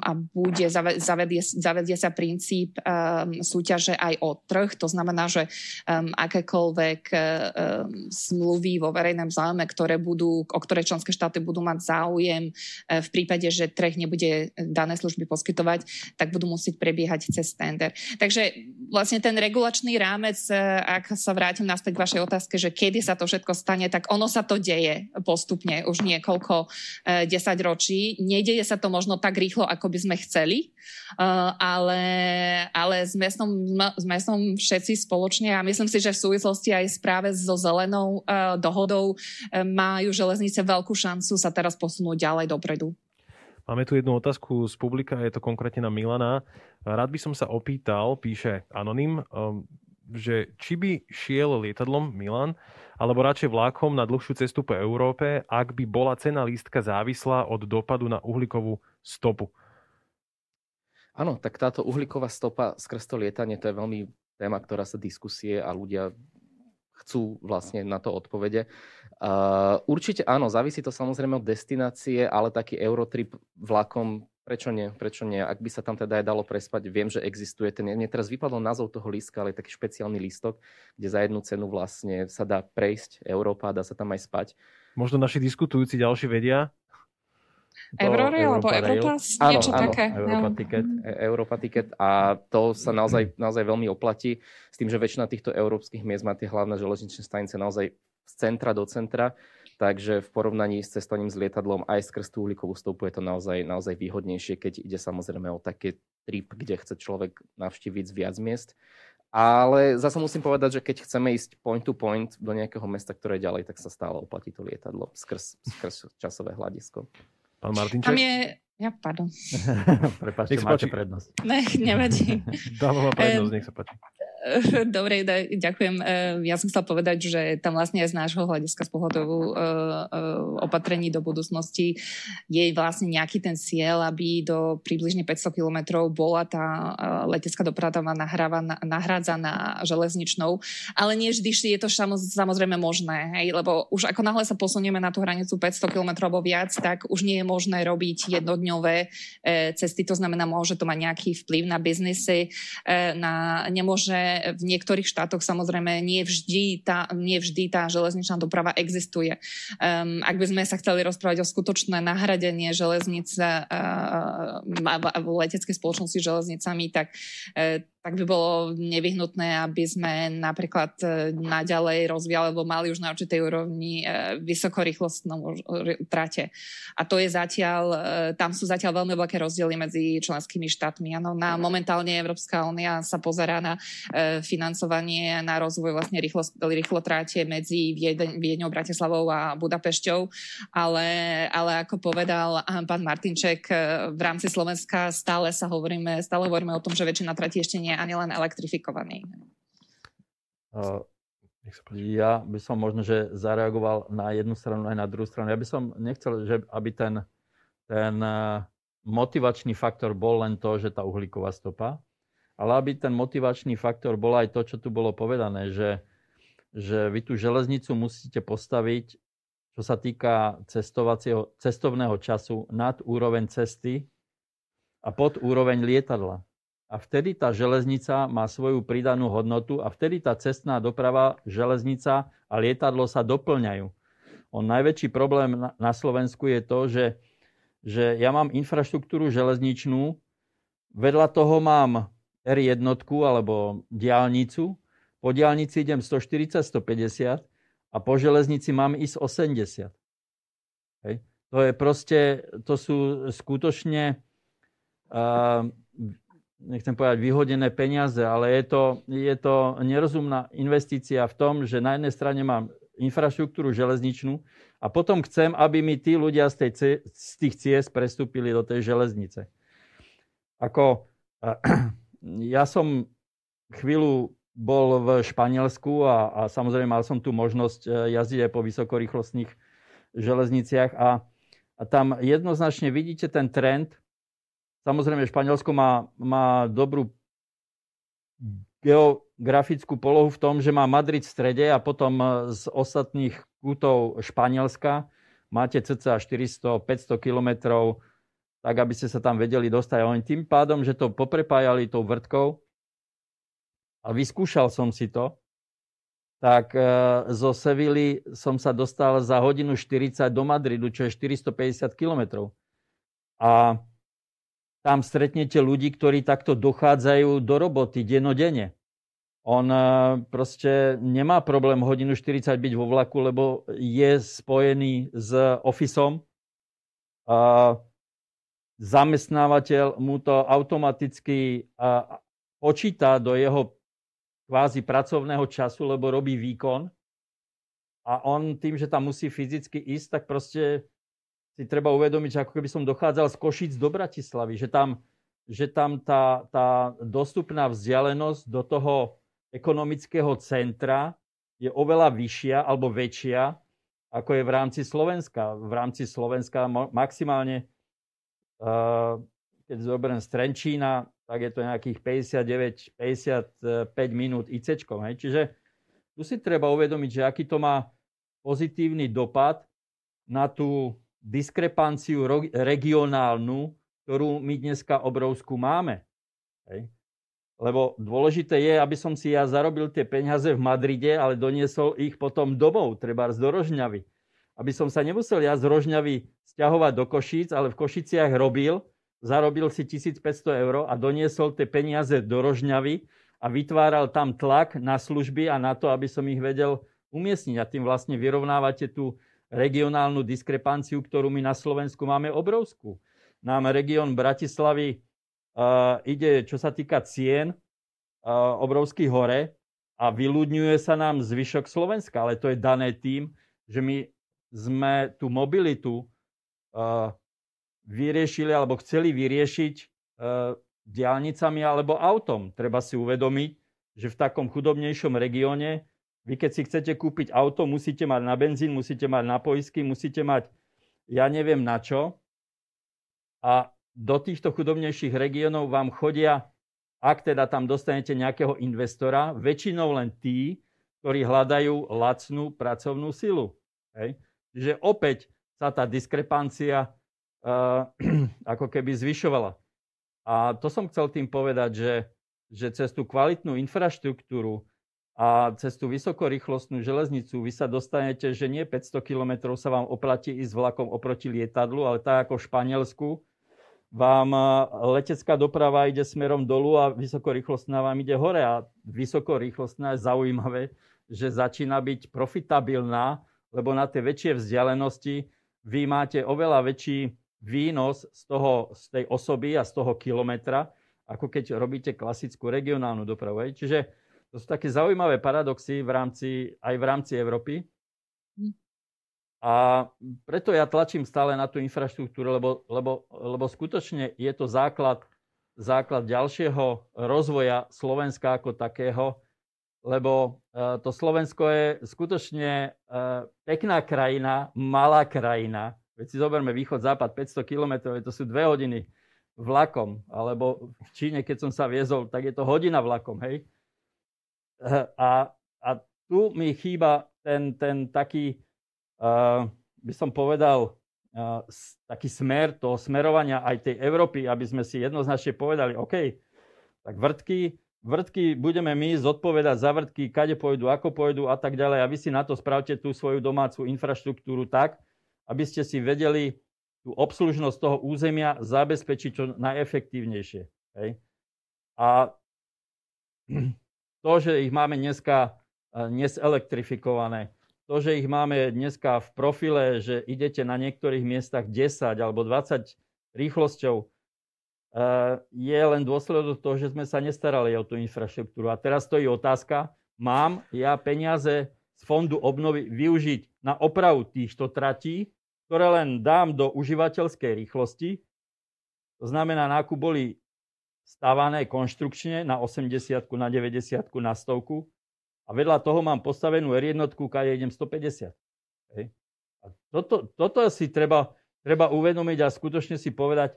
a bude, zavedie, zavedie sa princíp um, súťaže aj o trh. To znamená, že um, akékoľvek um, zmluvy vo verejnom záujme, ktoré budú, o ktoré členské štáty budú mať záujem uh, v prípade, že trh nebude dané služby poskytovať, tak budú musieť prebiehať cez tender. Takže vlastne ten regulačný rámec, uh, ak sa vrátim naspäť k vašej otázke, že kedy sa to všetko stane, tak ono sa to deje postupne už niekoľko uh, desať ročí. Nedeje sa to možno tak rýchlo, ako by sme chceli, uh, ale, ale sme, som, sme som všetci spoločne a myslím si, že v súvislosti aj práve so zelenou uh, dohodou uh, majú železnice veľkú šancu sa teraz posunúť ďalej dopredu. Máme tu jednu otázku z publika, je to konkrétne na Milana. Rád by som sa opýtal, píše Anonym, um, že či by šiel lietadlom Milan, alebo radšej vlákom na dlhšiu cestu po Európe, ak by bola cena lístka závislá od dopadu na uhlíkovú stopu. Áno, tak táto uhlíková stopa skrz to lietanie, to je veľmi téma, ktorá sa diskusie a ľudia chcú vlastne na to odpovede. Uh, určite áno, závisí to samozrejme od destinácie, ale taký Eurotrip vlakom, prečo nie, prečo nie? Ak by sa tam teda aj dalo prespať, viem, že existuje ten, mne teraz vypadol názov toho lístka, ale je taký špeciálny lístok, kde za jednu cenu vlastne sa dá prejsť Európa dá sa tam aj spať. Možno naši diskutujúci ďalší vedia, Eurorail alebo Europass, áno, niečo áno, také. Europa ticket, e, Europa ticket a to sa naozaj, naozaj veľmi oplatí s tým, že väčšina týchto európskych miest má tie hlavné železničné stanice naozaj z centra do centra, takže v porovnaní s cestovaním s lietadlom aj skrz tú uhlíkovú stopu je to naozaj, naozaj výhodnejšie, keď ide samozrejme o také trip, kde chce človek navštíviť viac miest. Ale zase musím povedať, že keď chceme ísť point to point do nejakého mesta, ktoré je ďalej, tak sa stále oplatí to lietadlo skrz, skrz časové hľadisko. Pán Martinček? Tam je... Ja, pardon. Prepačte, máte prednosť. Ne, nevadí. Dávam prednosť, nech sa páči. Dobre, ďakujem. E, ja som chcela povedať, že tam vlastne aj z nášho hľadiska z pohľadu e, e, opatrení do budúcnosti je vlastne nejaký ten cieľ, aby do približne 500 kilometrov bola tá letecká doprava nahrádzaná železničnou, ale nie vždy je to samozrejme možné, hej, lebo už ako náhle sa posunieme na tú hranicu 500 km alebo viac, tak už nie je možné robiť jednodňové cesty, to znamená, môže to mať nejaký vplyv na biznisy, na, nemôže v niektorých štátoch samozrejme nie vždy tá, nie vždy tá železničná doprava existuje. Um, ak by sme sa chceli rozprávať o skutočné nahradenie železnice uh, v leteckej spoločnosti železnicami, tak uh, tak by bolo nevyhnutné, aby sme napríklad e, naďalej rozvíjali, alebo mali už na určitej úrovni e, vysokorýchlostnú trate. A to je zatiaľ, e, tam sú zatiaľ veľmi veľké rozdiely medzi členskými štátmi. Ano, na momentálne Európska únia sa pozerá na financovanie, na rozvoj vlastne rýchlo, rýchlo tráte medzi Viedňou, Bratislavou a Budapešťou, ale, ale ako povedal pán Martinček, v rámci Slovenska stále sa hovoríme, stále hovoríme o tom, že väčšina trati ešte nie ani len elektrifikovaný. Ja by som možno, že zareagoval na jednu stranu aj na druhú stranu. Ja by som nechcel, že aby ten, ten eh, motivačný faktor bol len to, že tá uhlíková stopa, ale aby ten motivačný faktor bol aj to, čo tu bolo povedané, že, že vy tú železnicu musíte postaviť, čo sa týka cestovacieho, cestovného času, nad úroveň cesty a pod úroveň lietadla a vtedy tá železnica má svoju pridanú hodnotu a vtedy tá cestná doprava, železnica a lietadlo sa doplňajú. On najväčší problém na Slovensku je to, že, že ja mám infraštruktúru železničnú, vedľa toho mám R1 alebo diálnicu, po diálnici idem 140, 150 a po železnici mám ísť 80. Hej. To je proste, to sú skutočne uh, nechcem povedať vyhodené peniaze, ale je to, je to nerozumná investícia v tom, že na jednej strane mám infraštruktúru železničnú a potom chcem, aby mi tí ľudia z, tej, z tých ciest prestúpili do tej železnice. Ako, ja som chvíľu bol v Španielsku a, a samozrejme mal som tu možnosť e, jazdiť aj po vysokorýchlostných železniciach a, a tam jednoznačne vidíte ten trend, Samozrejme, Španielsko má, má dobrú geografickú polohu v tom, že má Madrid v strede a potom e, z ostatných kútov Španielska máte cca 400-500 kilometrov, tak aby ste sa tam vedeli dostať. A oni tým pádom, že to poprepájali tou vrtkou, a vyskúšal som si to, tak e, zo Sevily som sa dostal za hodinu 40 do Madridu, čo je 450 kilometrov. A tam stretnete ľudí, ktorí takto dochádzajú do roboty denodene. On eh, proste nemá problém hodinu 40 byť vo vlaku, lebo je spojený s ofisom. Zamestnávateľ mu to automaticky počíta do jeho kvázi pracovného času, lebo robí výkon. A on tým, že tam musí fyzicky ísť, tak proste si treba uvedomiť, že ako keby som dochádzal z Košic do Bratislavy, že tam, že tam tá, tá dostupná vzdialenosť do toho ekonomického centra je oveľa vyššia alebo väčšia, ako je v rámci Slovenska. V rámci Slovenska maximálne, keď zoberiem z Trenčína, tak je to nejakých 59-55 minút IC. Čiže tu si treba uvedomiť, že aký to má pozitívny dopad na tú diskrepanciu regionálnu, ktorú my dneska obrovskú máme. Hej. Lebo dôležité je, aby som si ja zarobil tie peniaze v Madride, ale doniesol ich potom domov, treba z Rožňavy. Aby som sa nemusel ja z Rožňavy stiahovať do Košíc, ale v Košiciach robil, zarobil si 1500 eur a doniesol tie peniaze do Rožňavy a vytváral tam tlak na služby a na to, aby som ich vedel umiestniť. A tým vlastne vyrovnávate tú regionálnu diskrepanciu, ktorú my na Slovensku máme obrovskú. Nám región Bratislavy uh, ide, čo sa týka cien, uh, obrovský hore a vyľudňuje sa nám zvyšok Slovenska, ale to je dané tým, že my sme tú mobilitu uh, vyriešili alebo chceli vyriešiť uh, diálnicami alebo autom. Treba si uvedomiť, že v takom chudobnejšom regióne vy keď si chcete kúpiť auto, musíte mať na benzín, musíte mať na poisky, musíte mať ja neviem na čo. A do týchto chudobnejších regiónov vám chodia, ak teda tam dostanete nejakého investora, väčšinou len tí, ktorí hľadajú lacnú pracovnú silu. Hej. Čiže opäť sa tá diskrepancia uh, ako keby zvyšovala. A to som chcel tým povedať, že, že cez tú kvalitnú infraštruktúru, a cez tú vysokorýchlostnú železnicu vy sa dostanete, že nie 500 km sa vám oplatí ísť vlakom oproti lietadlu, ale tak ako v Španielsku vám letecká doprava ide smerom dolu a vysokorýchlostná vám ide hore. A vysokorýchlostná je zaujímavé, že začína byť profitabilná, lebo na tie väčšie vzdialenosti vy máte oveľa väčší výnos z, toho, z tej osoby a z toho kilometra, ako keď robíte klasickú regionálnu dopravu. Čiže to sú také zaujímavé paradoxy v rámci, aj v rámci Európy. Hm. A preto ja tlačím stále na tú infraštruktúru, lebo, lebo, lebo skutočne je to základ, základ ďalšieho rozvoja Slovenska ako takého, lebo to Slovensko je skutočne pekná krajina, malá krajina. Veď si zoberme východ, západ, 500 km, to sú dve hodiny vlakom, alebo v Číne, keď som sa viezol, tak je to hodina vlakom, hej. A, a tu mi chýba ten, ten taký, uh, by som povedal, uh, taký smer toho smerovania aj tej Európy, aby sme si jednoznačne povedali, OK, tak vrtky, vrtky budeme my zodpovedať za vrtky, kade pôjdu, ako pôjdu a tak ďalej. A vy si na to spravte tú svoju domácu infraštruktúru tak, aby ste si vedeli tú obslužnosť toho územia zabezpečiť čo najefektívnejšie. Hej. A to, že ich máme dneska e, neselektrifikované, to, že ich máme dneska v profile, že idete na niektorých miestach 10 alebo 20 rýchlosťou, e, je len dôsledok toho, že sme sa nestarali o tú infraštruktúru. A teraz stojí otázka, mám ja peniaze z fondu obnovy využiť na opravu týchto tratí, ktoré len dám do užívateľskej rýchlosti. To znamená, nákup boli stávané konštrukčne na 80, na 90, na 100 a vedľa toho mám postavenú R1, kade idem 150. Hej. A toto, toto si treba, treba uvedomiť a skutočne si povedať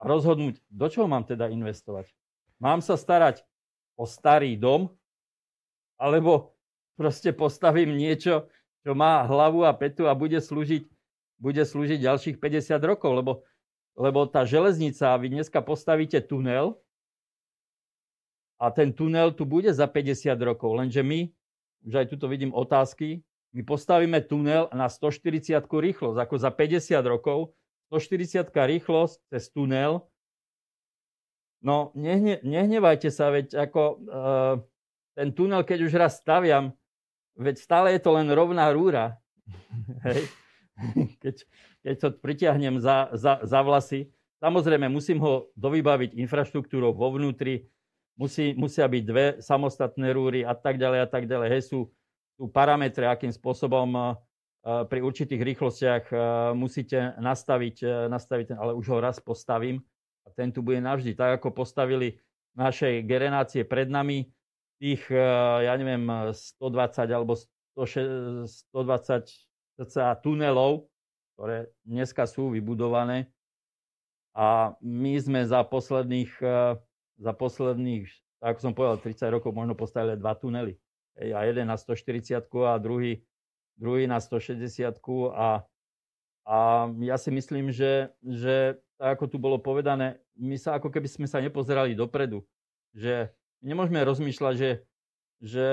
a rozhodnúť, do čoho mám teda investovať. Mám sa starať o starý dom, alebo proste postavím niečo, čo má hlavu a petu a bude slúžiť, bude slúžiť ďalších 50 rokov, lebo, lebo tá železnica, vy dneska postavíte tunel a ten tunel tu bude za 50 rokov, lenže my, už aj tuto vidím otázky, my postavíme tunel na 140 rýchlosť, ako za 50 rokov, 140 rýchlosť cez tunel, no nehne, nehnevajte sa, veď ako uh, ten tunel, keď už raz staviam, veď stále je to len rovná rúra. Hej. Keď, keď to pritiahnem za, za, za vlasy, samozrejme musím ho dovybaviť infraštruktúrou vo vnútri, musí, musia byť dve samostatné rúry a tak ďalej a tak ďalej. Hej, sú, sú parametre, akým spôsobom uh, pri určitých rýchlostiach uh, musíte nastaviť, uh, nastaviť ten, ale už ho raz postavím a ten tu bude navždy. Tak ako postavili našej generácie pred nami, tých, eh, ja neviem, 120 alebo 120 tunelov, ktoré dneska sú vybudované. A my sme za posledných, eh, za posledných, ako som povedal, 30 rokov možno postavili dva tunely. A jeden na 140 a druhý, druhý na 160 a, a ja si myslím, že, že ako tu bolo povedané, my sa ako keby sme sa nepozerali dopredu, že nemôžeme rozmýšľať, že, že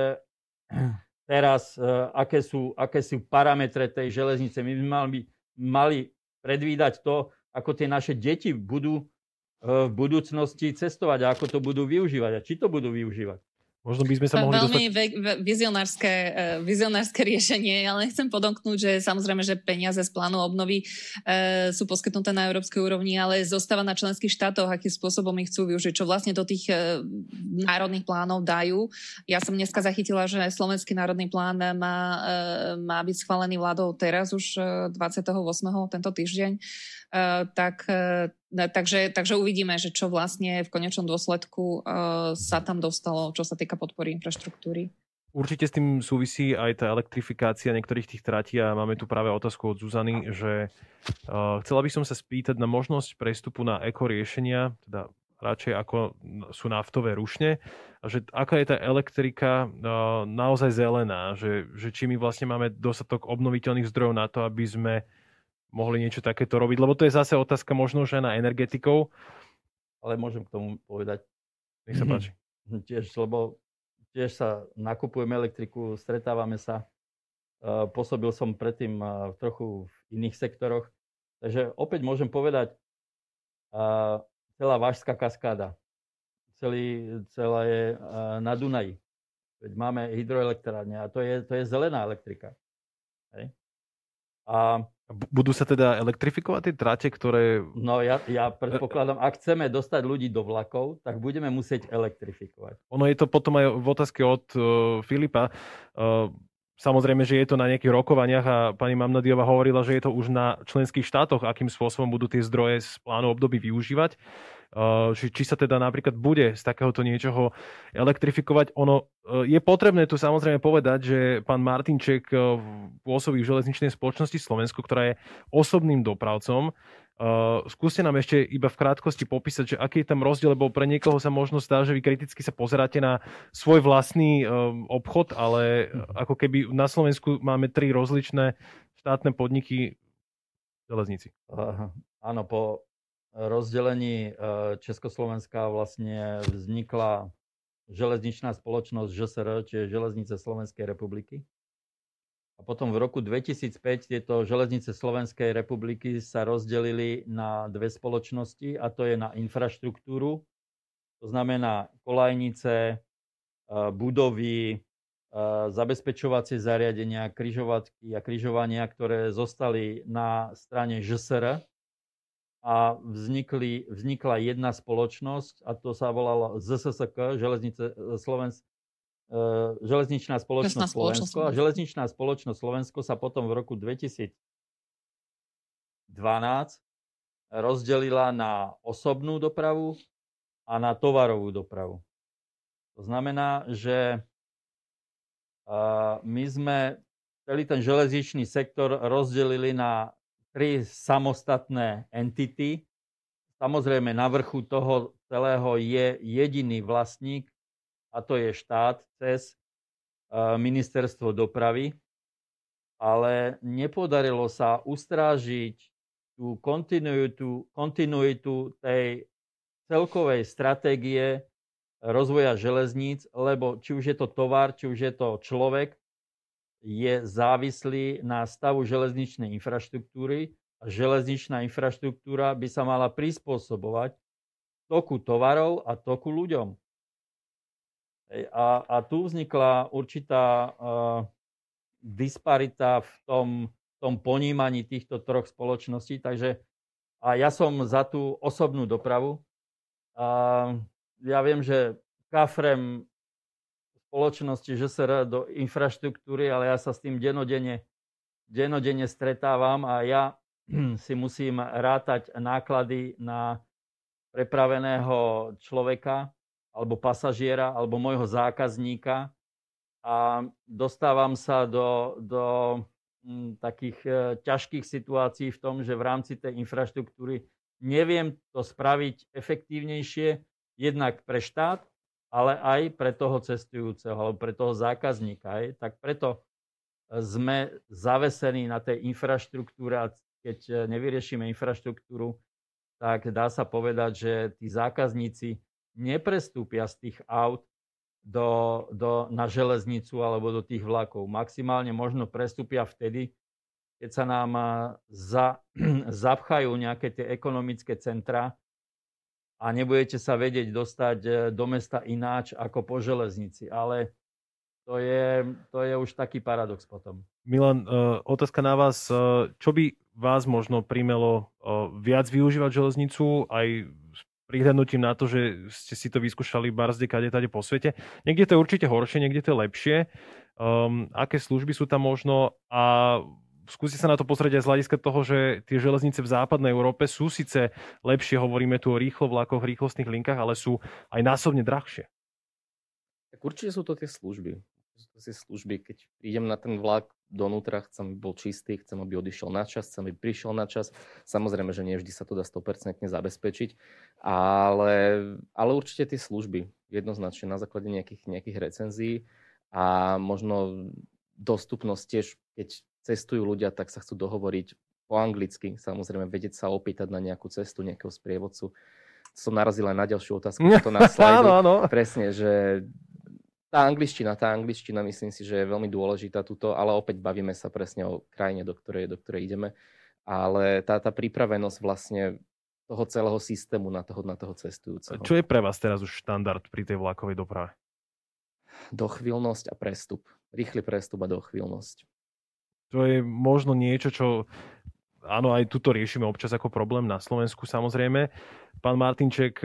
teraz uh, aké, sú, aké sú parametre tej železnice. My by mali, mali predvídať to, ako tie naše deti budú uh, v budúcnosti cestovať a ako to budú využívať a či to budú využívať. Možno by sme sa mohli Veľmi dostať... vizionárske, e, vizionárske riešenie, ale nechcem podomknúť, že samozrejme, že peniaze z plánu obnovy e, sú poskytnuté na európskej úrovni, ale zostáva na členských štátoch, akým spôsobom ich chcú využiť, čo vlastne do tých e, národných plánov dajú. Ja som dneska zachytila, že Slovenský národný plán má, e, má byť schválený vládou teraz už 28. E, tento týždeň. Uh, tak, uh, takže, takže uvidíme, že čo vlastne v konečnom dôsledku uh, sa tam dostalo, čo sa týka podpory infraštruktúry. Určite s tým súvisí aj tá elektrifikácia niektorých tých tratí a máme tu práve otázku od Zuzany, že chcela by som sa spýtať na možnosť prestupu na ekoriešenia, teda radšej ako sú naftové rušne, a že aká je tá elektrika naozaj zelená, že, že či my vlastne máme dostatok obnoviteľných zdrojov na to, aby sme mohli niečo takéto robiť? Lebo to je zase otázka možno, že na energetikov. Ale môžem k tomu povedať. Nech sa páči. Tiež, lebo tiež sa nakupujeme elektriku, stretávame sa. Pôsobil som predtým trochu v iných sektoroch. Takže opäť môžem povedať, celá Vážská kaskáda, celý, celá je na Dunaji. Veď máme hydroelektrárne a to je, to je zelená elektrika. Hej? A budú sa teda elektrifikovať tie trate, ktoré... No ja, ja predpokladám, ak chceme dostať ľudí do vlakov, tak budeme musieť elektrifikovať. Ono je to potom aj v otázke od uh, Filipa. Uh, samozrejme, že je to na nejakých rokovaniach a pani Mamnadiova hovorila, že je to už na členských štátoch, akým spôsobom budú tie zdroje z plánu období využívať. Či, či sa teda napríklad bude z takéhoto niečoho elektrifikovať. Ono je potrebné tu samozrejme povedať, že pán Martinček pôsobí v železničnej spoločnosti Slovensku, ktorá je osobným dopravcom. Uh, skúste nám ešte iba v krátkosti popísať, že aký je tam rozdiel, lebo pre niekoho sa možno zdá, že vy kriticky sa pozeráte na svoj vlastný obchod, ale uh, ako keby na Slovensku máme tri rozličné štátne podniky v železnici. Uh, áno, po rozdelení uh, Československa vlastne vznikla železničná spoločnosť ŽSR, čiže Železnice Slovenskej republiky. A potom v roku 2005 tieto železnice Slovenskej republiky sa rozdelili na dve spoločnosti a to je na infraštruktúru, to znamená kolajnice, e, budovy, e, zabezpečovacie zariadenia, kryžovatky a kryžovania, ktoré zostali na strane ŽSR a vznikli, vznikla jedna spoločnosť a to sa volalo ZSSK, Železnice Slovenskej Eh, železničná spoločnosť Slovensko a železničná spoločnosť Slovensko sa potom v roku 2012 rozdelila na osobnú dopravu a na tovarovú dopravu. To znamená, že eh, my sme celý ten železničný sektor rozdelili na tri samostatné entity. Samozrejme, na vrchu toho celého je jediný vlastník, a to je štát cez ministerstvo dopravy, ale nepodarilo sa ustrážiť tú kontinuitu, kontinuitu tej celkovej stratégie rozvoja železníc, lebo či už je to tovar, či už je to človek, je závislý na stavu železničnej infraštruktúry a železničná infraštruktúra by sa mala prispôsobovať toku tovarov a toku ľuďom. A, a tu vznikla určitá uh, disparita v tom, tom ponímaní týchto troch spoločností, takže a ja som za tú osobnú dopravu. A ja viem, že kafrem spoločnosti ŽSR do infraštruktúry, ale ja sa s tým denodene, denodene stretávam a ja si musím rátať náklady na prepraveného človeka, alebo pasažiera, alebo môjho zákazníka. A dostávam sa do, do m, hm, takých e, ťažkých situácií v tom, že v rámci tej infraštruktúry neviem to spraviť efektívnejšie jednak pre štát, ale aj pre toho cestujúceho alebo pre toho zákazníka. Aj. Tak preto sme zavesení na tej infraštruktúre a keď e, nevyriešime infraštruktúru, tak dá sa povedať, že tí zákazníci neprestúpia z tých aut do, do, na železnicu alebo do tých vlakov. Maximálne možno prestúpia vtedy, keď sa nám za, zapchajú nejaké tie ekonomické centra a nebudete sa vedieť dostať e, do mesta ináč ako po železnici. Ale to je, to je už taký paradox potom. Milan, uh, otázka na vás. Uh, čo by vás možno primelo viac využívať železnicu aj prihľadnutím na to, že ste si to vyskúšali barzde kade tade po svete. Niekde to je určite horšie, niekde to je lepšie. Um, aké služby sú tam možno a skúste sa na to pozrieť aj z hľadiska toho, že tie železnice v západnej Európe sú síce lepšie, hovoríme tu o rýchlo vlakoch, rýchlostných linkách, ale sú aj násobne drahšie. Tak určite sú to tie služby. Sú to tie služby, keď prídem na ten vlak, donútra, chcem, aby bol čistý, chcem, aby odišiel na čas, chcem, aby prišiel na čas. Samozrejme, že nie vždy sa to dá 100% zabezpečiť, ale, ale určite tie služby, jednoznačne na základe nejakých, nejakých recenzií a možno dostupnosť tiež, keď cestujú ľudia, tak sa chcú dohovoriť po anglicky, samozrejme vedieť sa opýtať na nejakú cestu, nejakého sprievodcu. Som narazil aj na ďalšiu otázku, to na slajdu. áno, áno. Presne, že tá angličtina, tá angličtina myslím si, že je veľmi dôležitá tuto, ale opäť bavíme sa presne o krajine, do ktorej, do ktorej ideme. Ale tá, tá pripravenosť vlastne toho celého systému na toho, na toho cestujúceho. Čo je pre vás teraz už štandard pri tej vlakovej doprave? Dochvíľnosť a prestup. Rýchly prestup a dochvíľnosť. To je možno niečo, čo áno, aj tuto riešime občas ako problém na Slovensku samozrejme. Pán Martinček,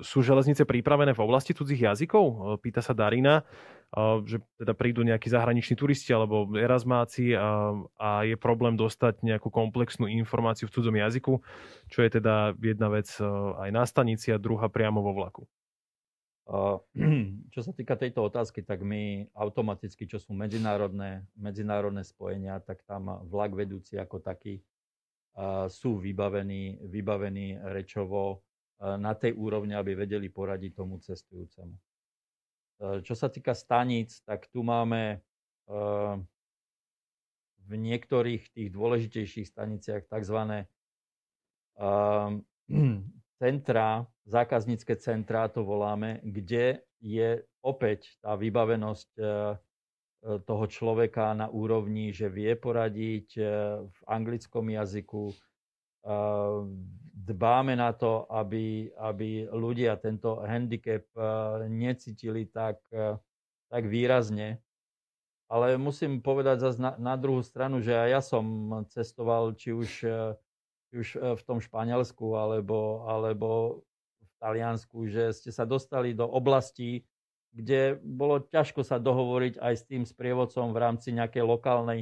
sú železnice pripravené v oblasti cudzích jazykov? Pýta sa Darina že teda prídu nejakí zahraniční turisti alebo erasmáci a, a je problém dostať nejakú komplexnú informáciu v cudzom jazyku, čo je teda jedna vec aj na stanici a druhá priamo vo vlaku. Čo sa týka tejto otázky, tak my automaticky, čo sú medzinárodné, medzinárodné spojenia, tak tam vlak vedúci ako taký sú vybavení, vybavení rečovo na tej úrovni, aby vedeli poradiť tomu cestujúcemu. Čo sa týka staníc, tak tu máme v niektorých tých dôležitejších staniciach tzv centra, zákaznícke centrá to voláme, kde je opäť tá vybavenosť e, e, toho človeka na úrovni, že vie poradiť e, v anglickom jazyku. Dbáme na to, aby, aby ľudia tento handicap necítili tak, tak výrazne. Ale musím povedať zase na, na druhú stranu, že ja som cestoval či už už e, v tom Španielsku alebo, alebo Taliansku, že ste sa dostali do oblastí, kde bolo ťažko sa dohovoriť aj s tým sprievodcom v rámci nejakej lokálnej,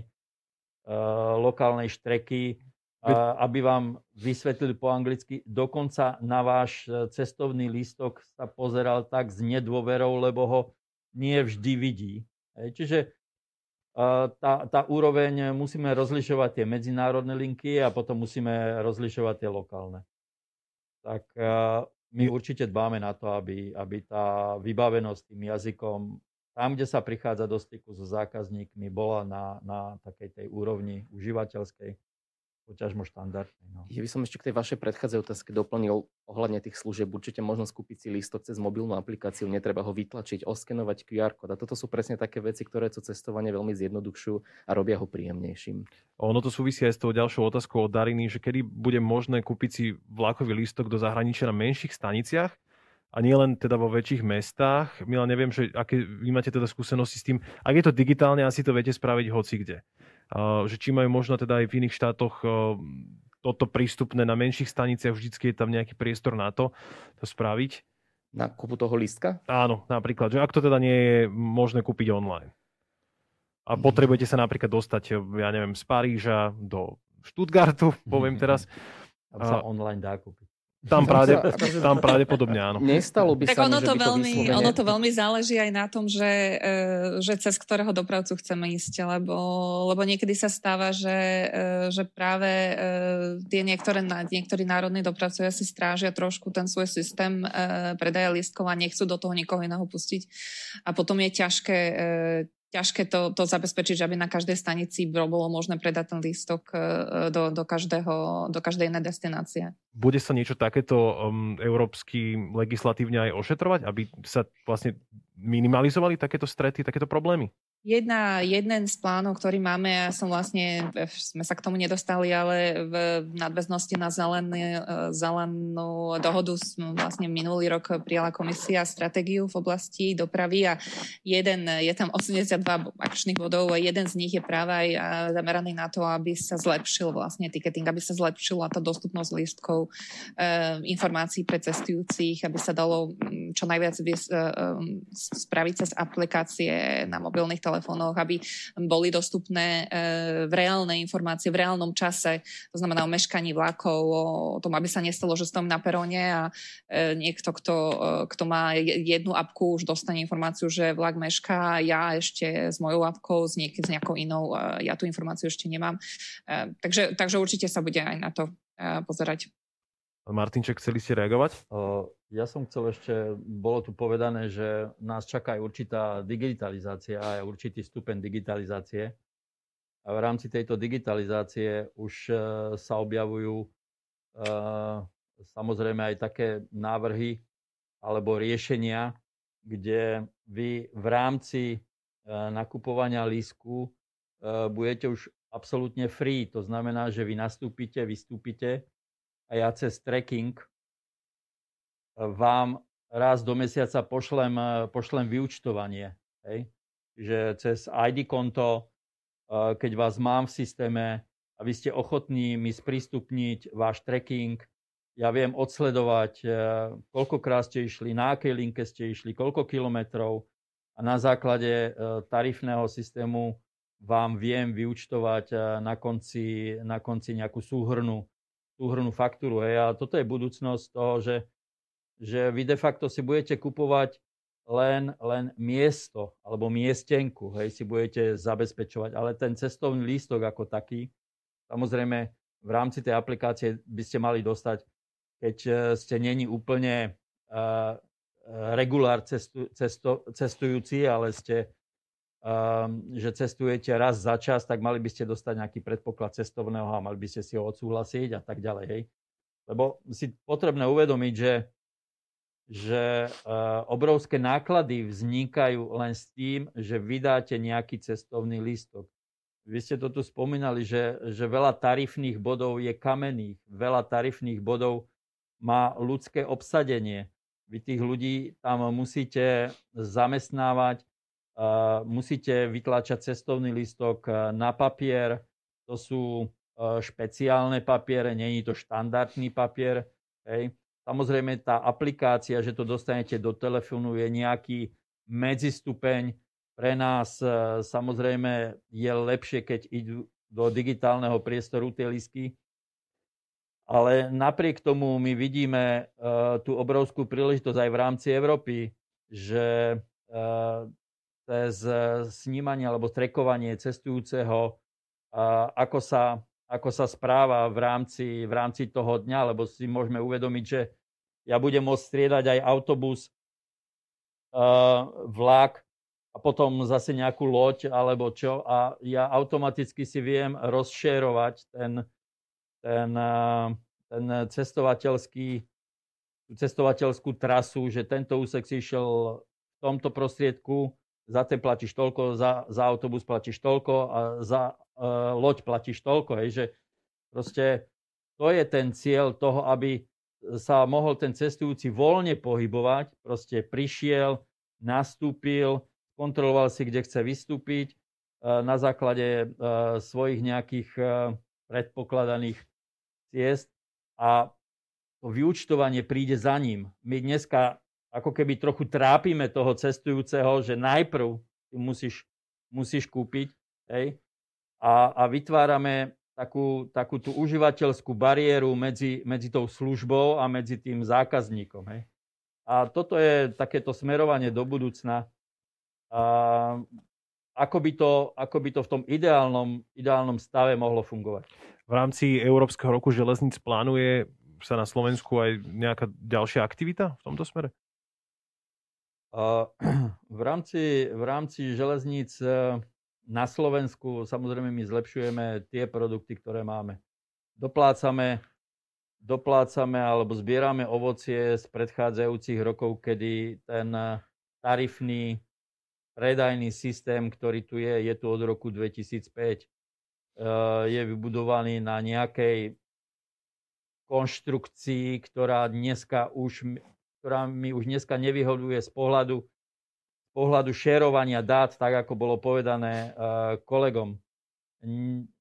uh, lokálnej štreky, uh, aby vám vysvetlili po anglicky. Dokonca na váš e, cestovný lístok sa pozeral tak s nedôverou, lebo ho nie vždy vidí. Čiže tá, tá úroveň, musíme rozlišovať tie medzinárodné linky a potom musíme rozlišovať tie lokálne. Tak my určite dbáme na to, aby, aby tá vybavenosť tým jazykom tam, kde sa prichádza do styku so zákazníkmi, bola na, na takej tej úrovni užívateľskej, poťažmo štandardnej. No. Ja by som ešte k tej vašej predchádzajúcej otázke doplnil ohľadne tých služieb. Určite možno skúpiť si lístok cez mobilnú aplikáciu, netreba ho vytlačiť, oskenovať QR kód. A toto sú presne také veci, ktoré to cestovanie veľmi zjednodušujú a robia ho príjemnejším. Ono to súvisí aj s tou ďalšou otázkou od Dariny, že kedy bude možné kúpiť si vlakový lístok do zahraničia na menších staniciach, a nie len teda vo väčších mestách. Mila, neviem, že aké vy máte teda skúsenosti s tým. Ak je to digitálne, asi to viete spraviť hoci kde že či majú možno teda aj v iných štátoch toto prístupné na menších staniciach, vždycky je tam nejaký priestor na to, to spraviť. Na kúpu toho lístka? Áno, napríklad, že ak to teda nie je možné kúpiť online. A potrebujete sa napríklad dostať, ja neviem, z Paríža do Stuttgartu, poviem teraz. Tam sa online dá kúpiť. Tam, práve, tam pravdepodobne áno. Nestalo by tak sa ono, mi, to veľmi, to vyslovene... ono to veľmi záleží aj na tom, že, e, že cez ktorého dopravcu chceme ísť, lebo, lebo niekedy sa stáva, že, e, že práve e, tie niektoré, niektorí národní dopravcovia si strážia trošku ten svoj systém predaja listkov a nechcú do toho nikoho iného pustiť. A potom je ťažké ťažké to, to zabezpečiť, aby na každej stanici bolo možné predať ten lístok e, do, do, každého, do každej inej destinácie. Bude sa niečo takéto um, európsky legislatívne aj ošetrovať, aby sa vlastne minimalizovali takéto strety, takéto problémy? Jedna, jeden z plánov, ktorý máme, ja som vlastne, sme sa k tomu nedostali, ale v nadväznosti na zelený, zelenú dohodu vlastne minulý rok prijala komisia stratégiu v oblasti dopravy a jeden, je tam 82 akčných bodov a jeden z nich je práve aj zameraný na to, aby sa zlepšil vlastne ticketing, aby sa zlepšila tá dostupnosť lístkov, eh, informácií pre cestujúcich, aby sa dalo mm, čo najviac eh, spraviť cez aplikácie na mobilných telefónoch telefónoch, aby boli dostupné e, v reálnej informácie, v reálnom čase, to znamená o meškaní vlakov, o tom, aby sa nestalo, že stojím na peróne a e, niekto, kto, e, kto má jednu apku, už dostane informáciu, že vlak mešká, ja ešte s mojou apkou, s, niek- s nejakou inou, ja tú informáciu ešte nemám. Takže, takže určite sa bude aj na to pozerať. Martinček, chceli ste reagovať? Ja som chcel ešte, bolo tu povedané, že nás čaká aj určitá digitalizácia a určitý stupeň digitalizácie. A v rámci tejto digitalizácie už e, sa objavujú e, samozrejme aj také návrhy alebo riešenia, kde vy v rámci e, nakupovania lísku budete už absolútne free. To znamená, že vy nastúpite, vystúpite a ja cez tracking vám raz do mesiaca pošlem, eh, pošlem vyučtovanie. Hej? Že cez ID konto, eh, keď vás mám v systéme, a vy ste ochotní mi sprístupniť váš tracking, ja viem odsledovať, e, koľkokrát ste išli, na akej linke ste išli, koľko kilometrov a na základe e, tarifného systému vám viem vyučtovať e, na konci, na konci nejakú súhrnú, súhrnú faktúru. Hej. A toto je budúcnosť toho, že, že vy de facto si budete kupovať len, len miesto alebo miestenku, hej, si budete zabezpečovať. Ale ten cestovný lístok ako taký, samozrejme v rámci tej aplikácie by ste mali dostať keď e, ste není úplne uh, regulár cestu, cesto, cestujúci, ale ste, že cestujete raz za čas, tak mali by ste dostať nejaký predpoklad cestovného a mali by ste si ho odsúhlasiť a tak ďalej. Hej. Lebo si potrebné uvedomiť, že, že uh, obrovské náklady vznikajú len s tým, že vydáte nejaký cestovný lístok. Vy ste to tu spomínali, že, že veľa tarifných bodov je kamenných, veľa tarifných bodov má ľudské obsadenie. Vy tých ľudí tam musíte zamestnávať, musíte vytláčať cestovný listok na papier. To sú špeciálne papiere, není to štandardný papier. Hej. Samozrejme, tá aplikácia, že to dostanete do telefónu, je nejaký medzistupeň. Pre nás samozrejme je lepšie, keď idú do digitálneho priestoru tie listky, ale napriek tomu my vidíme tú obrovskú príležitosť aj v rámci Európy, že cez snímanie alebo trekovanie cestujúceho, uh, ako, sa, ako sa správa v rámci, v rámci toho dňa, lebo si môžeme uvedomiť, že ja budem môcť striedať aj autobus, uh, vlak a potom zase nejakú loď alebo čo. A ja automaticky si viem rozšerovať ten, ten, ten cestovateľský, cestovateľskú trasu, že tento úsek si išiel v tomto prostriedku, za ten platíš toľko, za, za autobus platíš toľko a za uh, loď platíš toľko. Hej, že proste to je ten cieľ toho, aby sa mohol ten cestujúci voľne pohybovať, proste prišiel, nastúpil, kontroloval si, kde chce vystúpiť, na základe svojich nejakých predpokladaných ciest a to vyučtovanie príde za ním. My dneska ako keby trochu trápime toho cestujúceho, že najprv musíš, musíš kúpiť hej, a, a vytvárame takú, takú tú užívateľskú bariéru medzi, medzi tou službou a medzi tým zákazníkom. Hej. A toto je takéto smerovanie do budúcna. A ako by to, ako by to v tom ideálnom, ideálnom stave mohlo fungovať? V rámci Európskeho roku železníc plánuje sa na Slovensku aj nejaká ďalšia aktivita v tomto smere? V rámci, v rámci železníc e, na Slovensku samozrejme my zlepšujeme tie produkty, ktoré máme. Doplácame, doplácame alebo zbierame ovocie z predchádzajúcich rokov, kedy ten tarifný predajný systém, ktorý tu je, je tu od roku 2005. Eh, je vybudovaný na nejakej konštrukcii, ktorá dneska už, ktorá mi už dneska nevyhoduje z pohľadu, z pohľadu šerovania dát, tak ako bolo povedané eh, kolegom.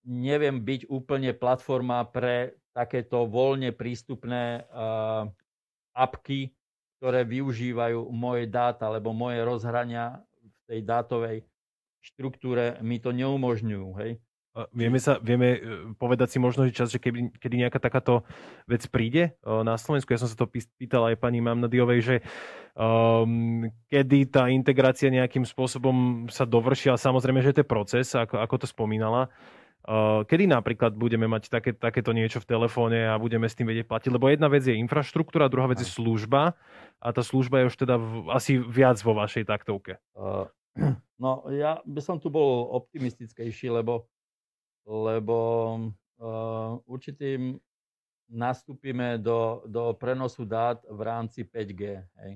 Neviem byť úplne platforma pre takéto voľne prístupné eh, apky, ktoré využívajú moje dáta, alebo moje rozhrania tej dátovej štruktúre mi to neumožňujú. Hej. Vieme, sa, vieme e, povedať si možno že čas, že keby, kedy nejaká takáto vec príde e, na Slovensku. Ja som sa to pýtal aj pani Mamnadiovej, že um, kedy tá integrácia nejakým spôsobom sa dovrší, ale samozrejme, že to je proces, ako, ako to spomínala. Uh, kedy napríklad budeme mať také, takéto niečo v telefóne a budeme s tým vedieť platiť? Lebo jedna vec je infraštruktúra, druhá vec je služba a tá služba je už teda v, asi viac vo vašej taktovke. Uh, no ja by som tu bol optimistickejší, lebo, lebo uh, určitým nastúpime do, do prenosu dát v rámci 5G. Hej.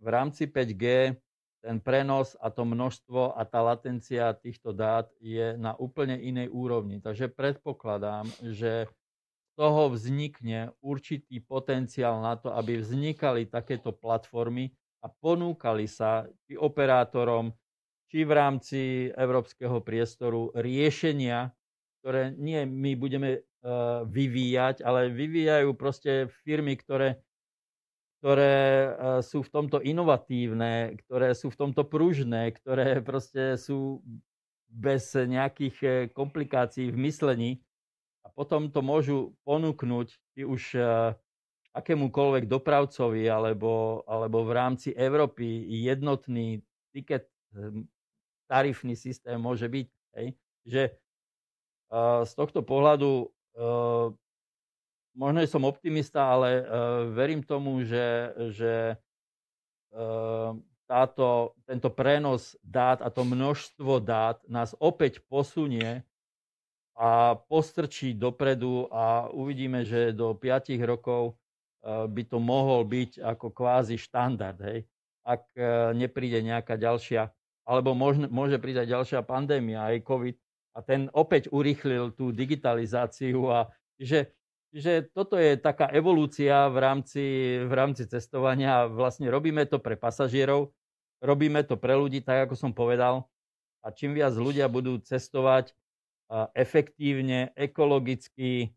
V rámci 5G ten prenos a to množstvo a tá latencia týchto dát je na úplne inej úrovni. Takže predpokladám, že z toho vznikne určitý potenciál na to, aby vznikali takéto platformy a ponúkali sa či operátorom, či v rámci európskeho priestoru riešenia ktoré nie my budeme uh, vyvíjať, ale vyvíjajú proste firmy, ktoré, ktoré uh, sú v tomto inovatívne, ktoré sú v tomto pružné, ktoré proste sú bez nejakých e, komplikácií v myslení. A potom to môžu ponúknuť či už akémukoľvek dopravcovi alebo, alebo v rámci Európy jednotný tiket, tarifný systém môže byť. Hej? Že z tohto pohľadu možno som optimista, ale verím tomu, že, že táto, tento prenos dát a to množstvo dát nás opäť posunie a postrčí dopredu a uvidíme, že do 5 rokov by to mohol byť ako kvázi štandard, hej? ak nepríde nejaká ďalšia, alebo môže, prísť aj ďalšia pandémia, aj COVID, a ten opäť urýchlil tú digitalizáciu a že, že toto je taká evolúcia v rámci, v rámci cestovania. Vlastne robíme to pre pasažierov, robíme to pre ľudí, tak ako som povedal. A čím viac ľudia budú cestovať efektívne, ekologicky,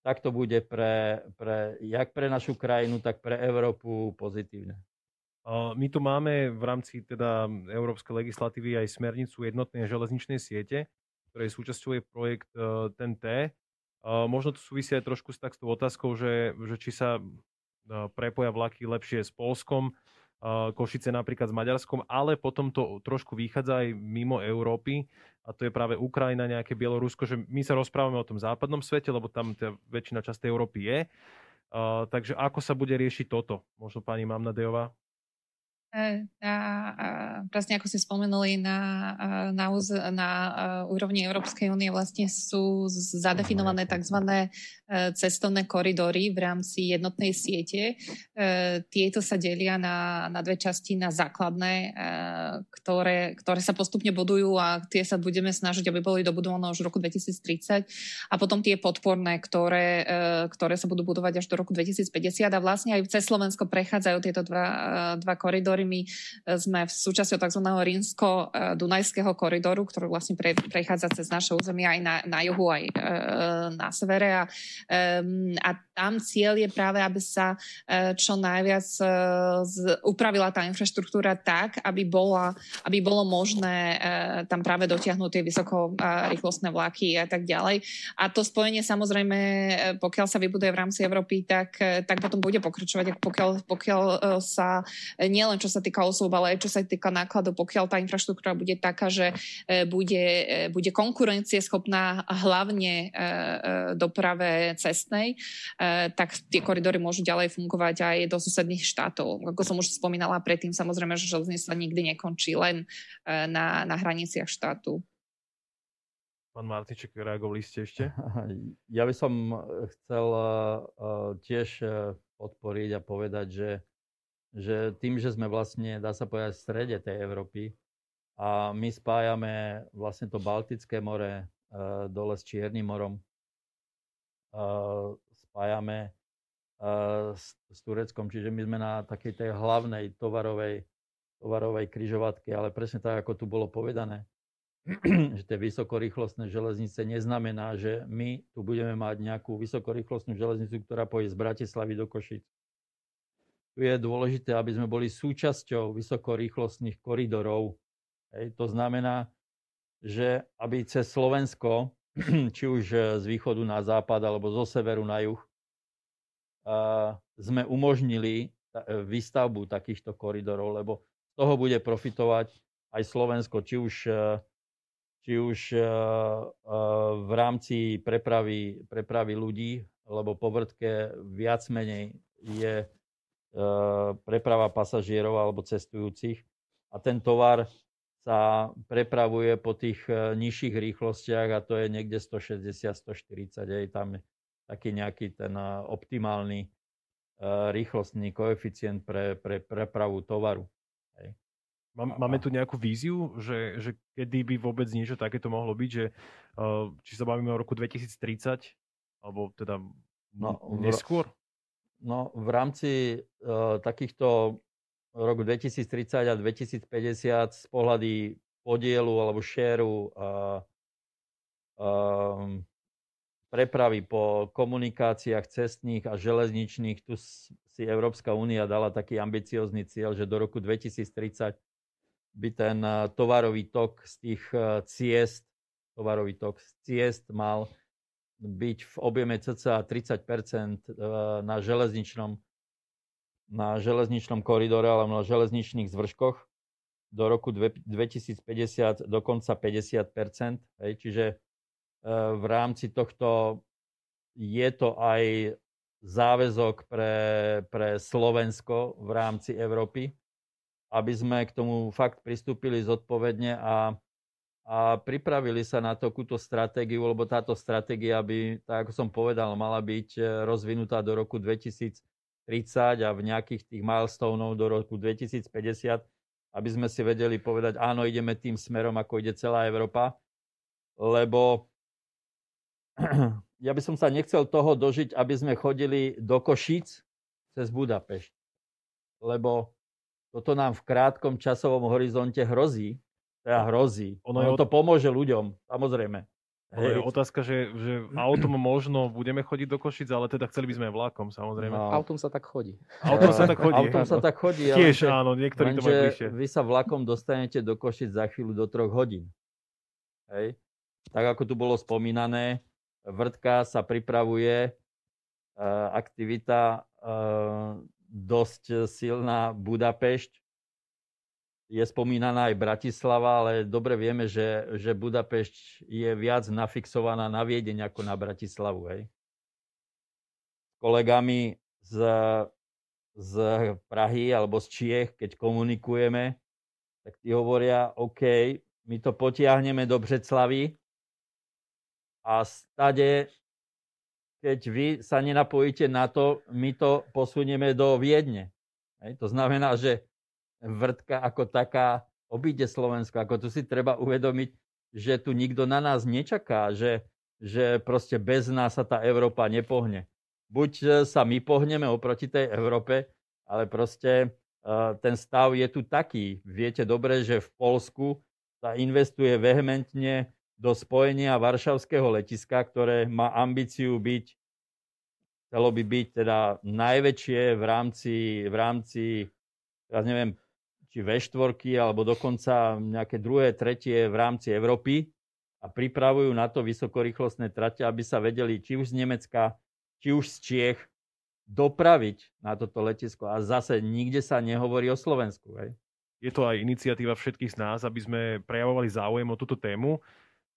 tak to bude pre, pre, jak pre našu krajinu, tak pre Európu pozitívne. My tu máme v rámci teda európskej legislatívy aj smernicu jednotnej železničnej siete, ktorej súčasťou je projekt TNT. E, možno to súvisí aj trošku s takou otázkou, že, že či sa e, prepoja vlaky lepšie s Polskom, e, Košice napríklad s Maďarskom, ale potom to trošku vychádza aj mimo Európy a to je práve Ukrajina, nejaké Bielorusko, že my sa rozprávame o tom západnom svete, lebo tam tá väčšina časti Európy je. Uh, takže ako sa bude riešiť toto? Možno pani Mamnadejová? E, na, presne ako ste spomenuli, na, na, na úrovni Európskej únie vlastne sú zadefinované tzv. E, cestovné koridory v rámci jednotnej siete. E, tieto sa delia na, na dve časti, na základné, ktoré, ktoré sa postupne budujú a tie sa budeme snažiť, aby boli dobudované už v roku 2030 a potom tie podporné, ktoré, ktoré sa budú budovať až do roku 2050 a vlastne aj cez Slovensko prechádzajú tieto dva, dva koridory ktorými e, sme v súčasťou tzv. rímsko-dunajského koridoru, ktorý vlastne pre, prechádza cez naše územie aj na, na juhu, aj e, na severe. A, a tam cieľ je práve, aby sa e, čo najviac upravila tá infraštruktúra tak, aby, bola, aby bolo možné tam práve dotiahnuť tie vysoko rýchlostné vlaky a tak ďalej. A to spojenie samozrejme, pokiaľ sa vybuduje v rámci Európy, tak, tak potom bude pokračovať, pokiaľ, pokiaľ sa nielen čo čo sa týka osôb, ale aj čo sa týka nákladov, pokiaľ tá infraštruktúra bude taká, že e, bude, e, bude konkurencieschopná hlavne e, doprave cestnej, tak tie koridory môžu ďalej fungovať aj do susedných štátov. Ako som už spomínala predtým, samozrejme, že železnica nikdy nekončí len na, na hraniciach štátu. Pán Martiček, reagovali ste ešte? Ja by som chcel tiež podporiť a povedať, že že tým, že sme vlastne, dá sa povedať, v strede tej Európy a my spájame vlastne to Baltické more uh, dole s Čiernym morom, uh, spájame uh, s, s Tureckom, čiže my sme na takej tej hlavnej tovarovej, tovarovej kryžovatke, ale presne tak, ako tu bolo povedané, že tie vysokorýchlostné železnice neznamená, že my tu budeme mať nejakú vysokorýchlostnú železnicu, ktorá pôjde z Bratislavy do Košic je dôležité, aby sme boli súčasťou vysokorýchlostných koridorov. Hej, to znamená, že aby cez Slovensko, či už z východu na západ alebo zo severu na juh, sme umožnili výstavbu takýchto koridorov, lebo z toho bude profitovať aj Slovensko, či už, či už v rámci prepravy, prepravy ľudí, lebo po vrtke viac menej je Eh, preprava pasažierov alebo cestujúcich a ten tovar sa prepravuje po tých eh, nižších rýchlostiach a to je niekde 160-140, je tam taký nejaký ten eh, optimálny rýchlostný koeficient pre, pre prepravu tovaru. Hej. Máme tu nejakú víziu, že, že kedy by vôbec niečo takéto mohlo byť, že či sa bavíme o roku 2030, alebo teda no, neskôr? No, v rámci uh, takýchto roku 2030 a 2050 z pohľady podielu alebo šéru uh, um, prepravy po komunikáciách cestných a železničných. Tu si Európska únia dala taký ambiciózny cieľ, že do roku 2030 by ten tovarový tok z tých ciest, tovarový tok z ciest mal byť v objeme cca 30 na železničnom, na železničnom koridore alebo na železničných zvrškoch. Do roku 2050 dokonca 50 hej, Čiže e, v rámci tohto je to aj záväzok pre, pre Slovensko v rámci Európy, aby sme k tomu fakt pristúpili zodpovedne a, a pripravili sa na takúto stratégiu, lebo táto stratégia by, tak ako som povedal, mala byť e, rozvinutá do roku 2030 a v nejakých tých milestoneov do roku 2050 aby sme si vedeli povedať, áno, ideme tým smerom, ako ide celá Európa, lebo ja by som sa nechcel toho dožiť, aby sme chodili do Košíc cez Budapešť, lebo toto nám v krátkom časovom horizonte hrozí, teda hrozí. Ono, ono to pomôže ľuďom, samozrejme. Ale je otázka, že, že autom možno budeme chodiť do Košic, ale teda chceli by sme aj vlakom, samozrejme. No. Autom sa tak chodí. Autom sa tak chodí. Autom sa tak chodí. Tiež áno, niektorí to majú bližšie. Vy sa vlakom dostanete do Košic za chvíľu do troch hodín. Hej. Tak ako tu bolo spomínané, vrtka sa pripravuje, uh, aktivita uh, dosť silná Budapešť, je spomínaná aj Bratislava, ale dobre vieme, že, že Budapešť je viac nafixovaná na Viedeň ako na Bratislavu. Hej. Kolegami z, z Prahy alebo z Čiech, keď komunikujeme, tak tí hovoria, OK, my to potiahneme do Břeclavy a stade, keď vy sa nenapojíte na to, my to posunieme do Viedne. Hej. To znamená, že vrtka ako taká obíde Slovensko. Ako tu si treba uvedomiť, že tu nikto na nás nečaká, že, že proste bez nás sa tá Európa nepohne. Buď e, sa my pohneme oproti tej Európe, ale proste uh, ten stav je tu taký. Viete dobre, že v Polsku sa investuje vehementne do spojenia Varšavského letiska, ktoré má ambíciu byť, chcelo by byť teda najväčšie v rámci, v rámci, teraz neviem, či V4 alebo dokonca nejaké druhé, tretie v rámci Európy a pripravujú na to vysokorýchlostné trate, aby sa vedeli či už z Nemecka, či už z Čiech dopraviť na toto letisko. A zase nikde sa nehovorí o Slovensku. Hej. Je to aj iniciatíva všetkých z nás, aby sme prejavovali záujem o túto tému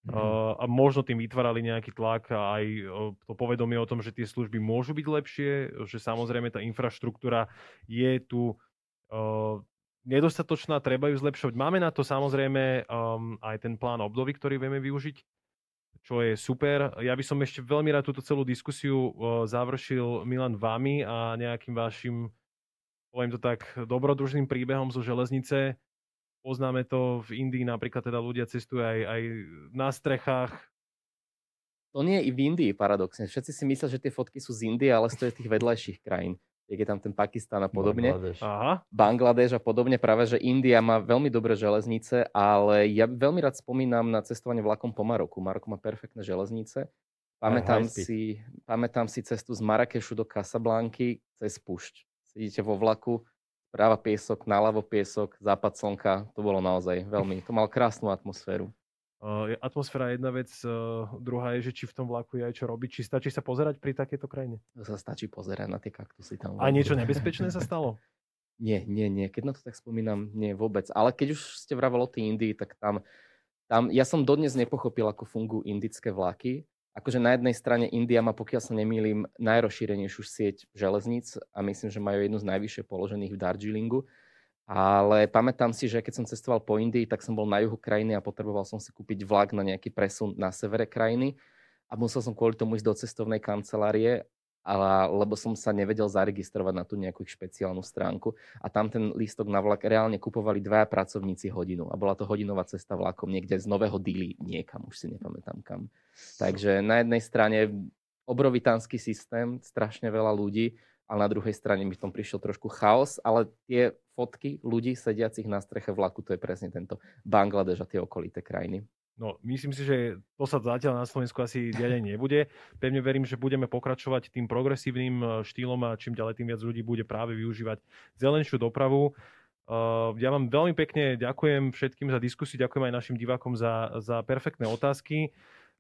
mm-hmm. a možno tým vytvárali nejaký tlak a aj to povedomie o tom, že tie služby môžu byť lepšie, že samozrejme tá infraštruktúra je tu nedostatočná, treba ju zlepšovať. Máme na to samozrejme um, aj ten plán obdovy, ktorý vieme využiť, čo je super. Ja by som ešte veľmi rád túto celú diskusiu uh, završil Milan vami a nejakým vašim, poviem to tak, dobrodružným príbehom zo železnice. Poznáme to v Indii, napríklad teda ľudia cestujú aj, aj na strechách. To nie je i v Indii paradoxne. Všetci si myslia, že tie fotky sú z Indie, ale z tých vedľajších krajín je tam ten Pakistan a podobne. Bangladeš. Aha. Bangladeš a podobne. Práve, že India má veľmi dobré železnice, ale ja veľmi rád spomínam na cestovanie vlakom po Maroku. Maroko má perfektné železnice. Pamätám si, pamätám si cestu z Marrakešu do Casablanky cez púšť. Sedíte vo vlaku, práva piesok, naľavo piesok, západ slnka. To bolo naozaj veľmi, to mal krásnu atmosféru. Uh, atmosféra je jedna vec, uh, druhá je, že či v tom vlaku je aj čo robiť, či stačí sa pozerať pri takéto krajine? To sa stačí pozerať na tie kaktusy tam. A niečo nebezpečné sa stalo? Nie, nie, nie. Keď na to tak spomínam, nie vôbec. Ale keď už ste vravel o tej Indii, tak tam, tam ja som dodnes nepochopil, ako fungujú indické vlaky. Akože na jednej strane India má, pokiaľ sa nemýlim, najrozšírenejšiu sieť železníc a myslím, že majú jednu z najvyššie položených v Darjeelingu. Ale pamätám si, že keď som cestoval po Indii, tak som bol na juhu krajiny a potreboval som si kúpiť vlak na nejaký presun na severe krajiny a musel som kvôli tomu ísť do cestovnej kancelárie, ale, lebo som sa nevedel zaregistrovať na tú nejakú špeciálnu stránku. A tam ten lístok na vlak reálne kupovali dvaja pracovníci hodinu. A bola to hodinová cesta vlakom niekde z Nového Dili niekam, už si nepamätám kam. Takže na jednej strane obrovitánsky systém, strašne veľa ľudí, ale na druhej strane mi v tom prišiel trošku chaos, ale tie fotky ľudí sediacich na streche vlaku, to je presne tento Bangladeš a tie okolité krajiny. No, myslím si, že to sa zatiaľ na Slovensku asi diať nebude. Pevne verím, že budeme pokračovať tým progresívnym e, štýlom a čím ďalej tým viac ľudí bude práve využívať zelenšiu dopravu. Uh, ja vám veľmi pekne ďakujem všetkým za diskusiu, ďakujem aj našim divákom za, za perfektné otázky.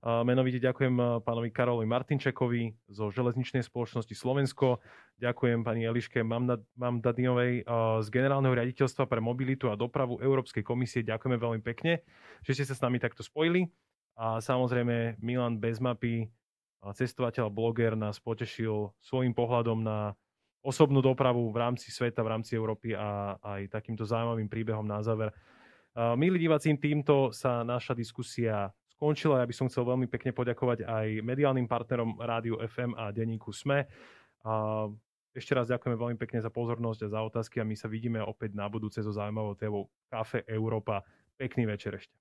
Menovite ďakujem eh, pánovi Karolovi Martinčekovi zo Železničnej spoločnosti Slovensko. Ďakujem pani Eliške Mamdadinovej eh, z Generálneho riaditeľstva pre mobilitu a dopravu Európskej komisie. Ďakujeme veľmi pekne, že ste sa s nami takto spojili. A samozrejme Milan Bezmapy, eh, cestovateľ, bloger, nás potešil svojim pohľadom na osobnú dopravu v rámci sveta, v rámci Európy a aj takýmto zaujímavým príbehom na záver. Milí diváci, týmto sa naša diskusia skončila. Ja by som chcel veľmi pekne poďakovať aj mediálnym partnerom Rádiu FM a denníku SME. A ešte raz ďakujeme veľmi pekne za pozornosť a za otázky a my sa vidíme opäť na budúce so zaujímavou témou Kafe Európa. Pekný večer ešte.